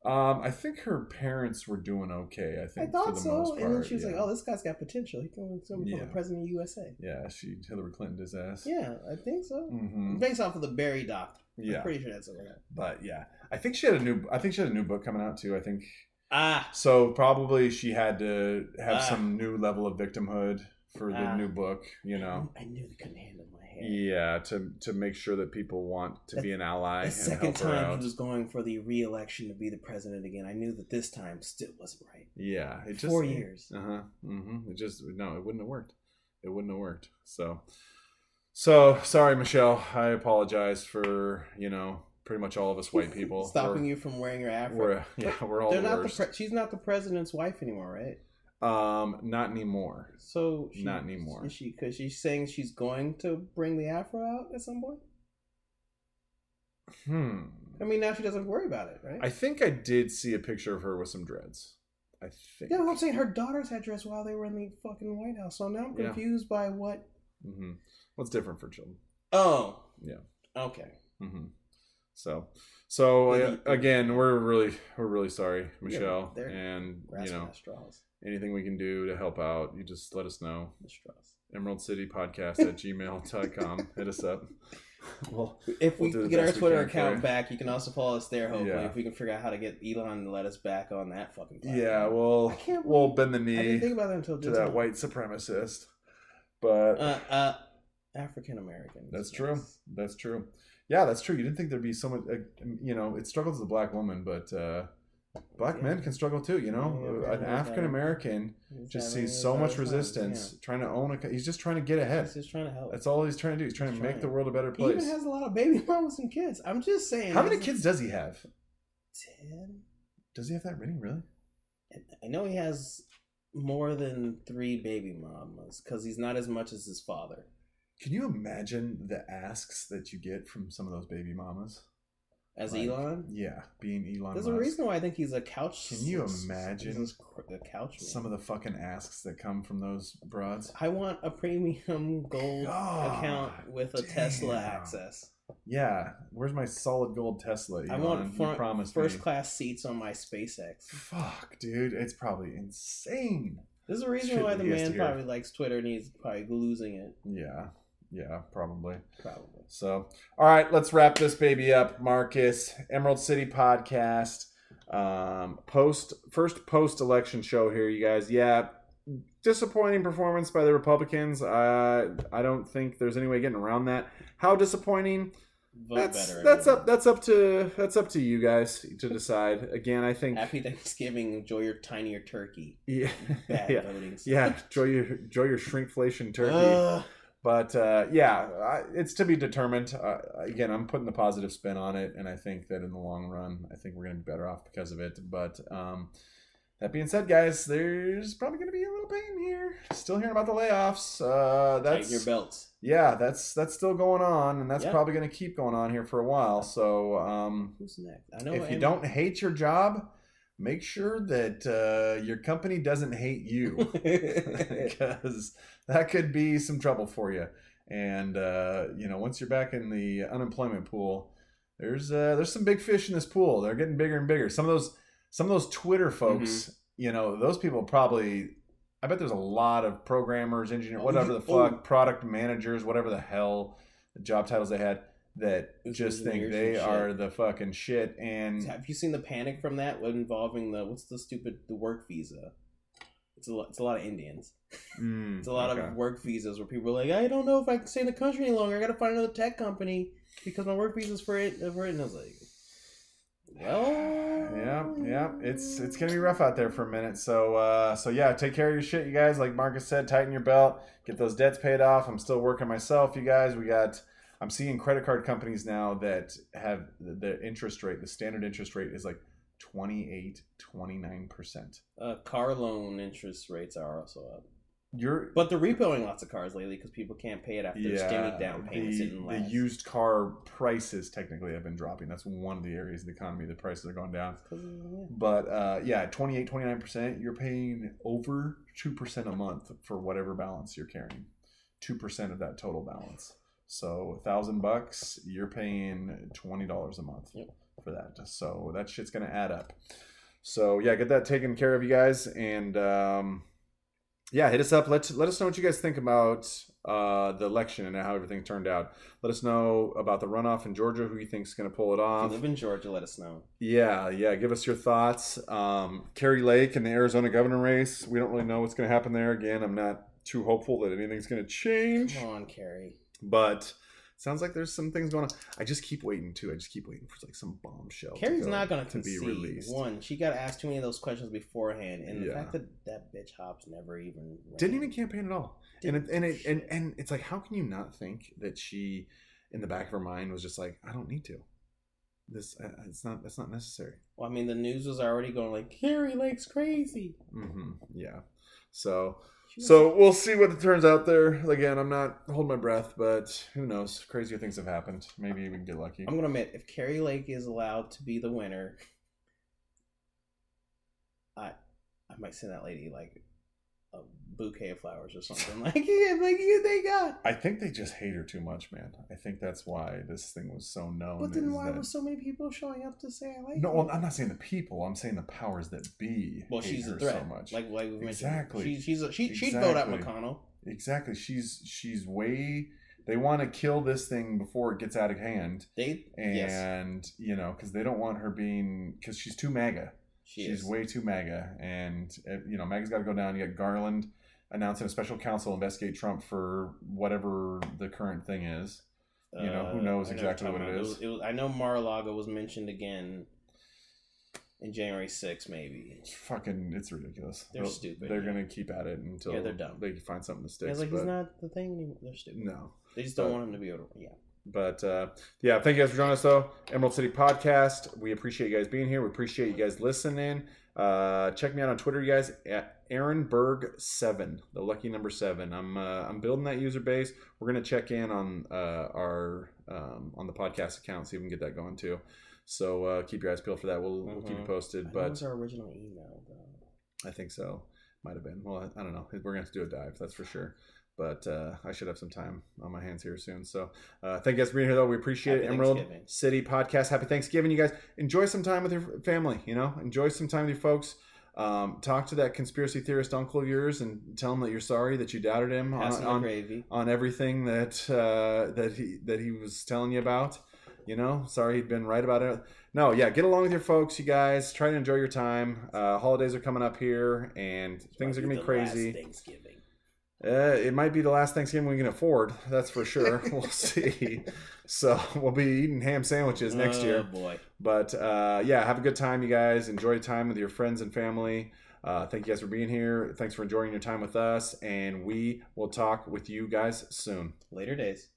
Um, I think her parents were doing okay. I think I thought for the so. most part. and then she was yeah. like, "Oh, this guy's got potential. He can become Yeah. the president of the USA." yeah, she Hillary Clinton his ass. Yeah, I think so. hmm Based off of the Barry doc. Yeah, I'm pretty sure that's what but yeah, I think she had a new. I think she had a new book coming out too. I think Ah, so. Probably she had to have Ah. some new level of victimhood for the Ah. new book. You know. I knew they couldn't handle my hair. Yeah, to to make sure that people want to be an ally The and second time he was going for the re-election to be the president again, I knew that this time still wasn't right. Yeah, it just Four years. Uh huh. Mm-hmm. It just no, it wouldn't have worked. It wouldn't have worked. So, so sorry, Michelle. I apologize for you know pretty much all of us white people stopping we're, you from wearing your afro. We're yeah, we're all They're the not the pre- she's not the president's wife anymore, right? Um, not anymore. So she, Not anymore. Is she because she's saying she's going to bring the afro out at some point? Hmm. I mean, now she doesn't worry about it, right? I think I did see a picture of her with some dreads. I think. yeah, I'm saying her daughters had dress while they were in the fucking White House. So now I'm Yeah. confused by what. hmm What's different for children? Oh, Yeah. Okay. hmm So, so uh, again, we're really we're really sorry, Michelle, they're and you know straws. Anything we can do to help out, you just let us know. The straws. Emerald City Podcast at gmail.com. Hit us up. Well, If We'll we do get our Twitter account you. back, you can also follow us there. Hopefully, Yeah. if we can figure out how to get Elon to let us back on that fucking. Platform. yeah, we'll I can't we'll bend the I didn't knee think about that until to that now. white supremacist. But Uh, uh, African American. that's true. That's true. Yeah, that's true. You didn't think there'd be so much. Uh, you know, it struggles as a black woman, but uh, black Yeah. men can struggle too. You know, Yeah, an African American just sees so much resistance, trying to own a. He's just trying to get ahead. He's just trying to help. That's all he's trying to do. He's trying He's to make trying. the world a better place. He even has a lot of baby mamas and kids. I'm just saying. How many kids does he have? Ten. Does he have that many? Really? I know he has more than three baby mamas because he's not as much as his father. Can you imagine the asks that you get from some of those baby mamas? As Like, Elon, Yeah, being Elon. there's Musk. a reason why I think he's a couch. Can you imagine a couch? Man. Some of the fucking asks that come from those broads. I want a premium gold God account with a Tesla access. Yeah, where's my solid gold Tesla? I want front, first me. class seats on my SpaceX. Fuck, dude, it's probably insane. There's a reason Shit why the he has to man probably likes Twitter and he's probably losing it. Yeah, yeah, probably. Probably. So, all right, let's wrap this baby up, Marcus. Emerald City Podcast. Um, post first post election show here, you guys. Yeah, disappointing performance by the Republicans. Uh, I don't think there's any way getting around that. How disappointing? Vote That's better. that's everyone. up that's up to that's up to you guys to decide. Again, I think Happy Thanksgiving. Enjoy your tinier turkey. yeah Bad yeah voting. yeah enjoy your enjoy your shrinkflation turkey. Ugh. But uh, yeah, I, it's to be determined. Uh, again, I'm putting the positive spin on it, and I think that in the long run, I think we're going to be better off because of it. But um, that being said, guys, there's probably going to be a little pain here. Still hearing about the layoffs. Uh, that's Tighten your belts. yeah, that's that's still going on, and that's Yeah. probably going to keep going on here for a while. So, um, Who's next? I know. if you don't hate your job, make sure that uh, your company doesn't hate you, because that could be some trouble for you. And uh, you know, once you're back in the unemployment pool, there's uh, there's some big fish in this pool. They're getting bigger and bigger. Some of those some of those Twitter folks, Mm-hmm. you know, those people probably. I bet there's a lot of programmers, engineers, Oh, whatever the fuck, oh. product managers, whatever the hell job titles they had, that just think they are the fucking shit. And Have you seen the panic from that involving the what's the stupid the work visa? It's a lot, it's a lot of Indians. Mm, It's a lot okay. of work visas where people are like, I don't know if I can stay in the country any longer. I got to find another tech company because my work visa's for it. For it. And I was like, well, yeah, yeah, it's it's gonna be rough out there for a minute. So, uh, so yeah, take care of your shit, you guys. Like Marcus said, tighten your belt, get those debts paid off. I'm still working myself, you guys. We got. I'm seeing credit card companies now that have the, interest rate. The standard interest rate is like 28, 29 percent. Uh, car loan interest rates are also up. You're But they're repoing lots of cars lately because people can't pay it after their stimmy down payments the, the used car prices technically have been dropping. That's one of the areas of the economy the prices are going down. But uh, yeah, 28, 29%, you're paying over 2% a month for whatever balance you're carrying. 2% of that total balance. So a thousand bucks, you're paying $20 a month Yep. for that. So that shit's going to add up. So yeah, get that taken care of, you guys. And um, yeah, hit us up. Let, let us know what you guys think about uh, the election and how everything turned out. Let us know about the runoff in Georgia, who you think's going to pull it If off. you live in Georgia, let us know. Yeah, yeah. Give us your thoughts. Um, Kari Lake in the Arizona governor race. We don't really know what's going to happen there. Again, I'm not too hopeful that anything's going to change, Come on, Kari. But sounds like there's some things going on. I just keep waiting too. I just keep waiting for like some bombshell. Kari's go- not going to be released. One, she got asked too many of those questions beforehand, and the Yeah. fact that that bitch Hobbs never even ran. Didn't even campaign at all. And it, Didn't and it, and and it's like, how can you not think that she, in the back of her mind, was just like, I don't need to. This uh, it's not that's not necessary. Well, I mean, the news was already going like Kari Lake's crazy. Mm-hmm. Yeah. So So we'll see what it turns out there. Again, I'm not holding my breath, but who knows? Crazier things have happened. Maybe we can get lucky. I'm gonna admit, if Kari Lake is allowed to be the winner, I I might send that lady like a bouquet of flowers or something. like, yeah, like yeah, they got. I think they just hate her too much, man. I think that's why this thing was so known. But then why that- were so many people showing up to say I like? No, well, I'm not saying the people. I'm saying the powers that be. Well, she's a threat. so much. Like like we mentioned, Exactly. She, she's a, she she'd vote out McConnell. exactly. She's she's way. They want to kill this thing before it gets out of hand, They yes, and you know, because they don't want her being because she's too MAGA. she She's is. way too MAGA, and uh, you know MAGA's got to go down. You got Garland announcing a special counsel investigate Trump for whatever the current thing is. you know, who knows Uh, I know exactly what it is. about. It was, I know Mar-a-Lago was mentioned again in January 6th, maybe. It's fucking, it's ridiculous. They're They'll- stupid, They're yeah. gonna keep at it until Yeah, they're dumb. they find something to stick. Yeah, like but he's not the thing anymore. They're stupid. no. They just don't But- want him to be able to. Yeah. But uh, yeah, thank you guys for joining us though. Emerald City Podcast. We appreciate you guys being here. We appreciate you guys listening. Uh, check me out on Twitter, you guys, at Aaron Berg seven, the lucky number seven. I'm uh, I'm building that user base. We're gonna check in on uh, our um, on the podcast account, see if we can get that going too. So uh, keep your eyes peeled for that. We'll, we'll keep you Mhm. posted. But But was our original email though? I think so. Might have been. Well, I, I don't know. We're gonna have to do a dive, that's for sure. But uh, I should have some time on my hands here soon. So uh, thank you guys for being here, though. We appreciate Happy it. Emerald City Podcast. Happy Thanksgiving, you guys. Enjoy some time with your family. You know, enjoy some time with your folks. Um, talk to that conspiracy theorist uncle of yours and tell him that you're sorry that you doubted him on, on, on everything that uh, that he that he was telling you about. You know, sorry he'd been right about it. No, yeah, get along with your folks, you guys. Try to enjoy your time. Uh, holidays are coming up here, and things are gonna be last crazy. Thanksgiving. Uh, it might be the last Thanksgiving we can afford. That's for sure. we'll see. So we'll be eating ham sandwiches next year. oh, year. boy. But uh, yeah, have a good time, you guys. Enjoy time with your friends and family. Uh, thank you guys for being here. Thanks for enjoying your time with us, and we will talk with you guys soon. Later days.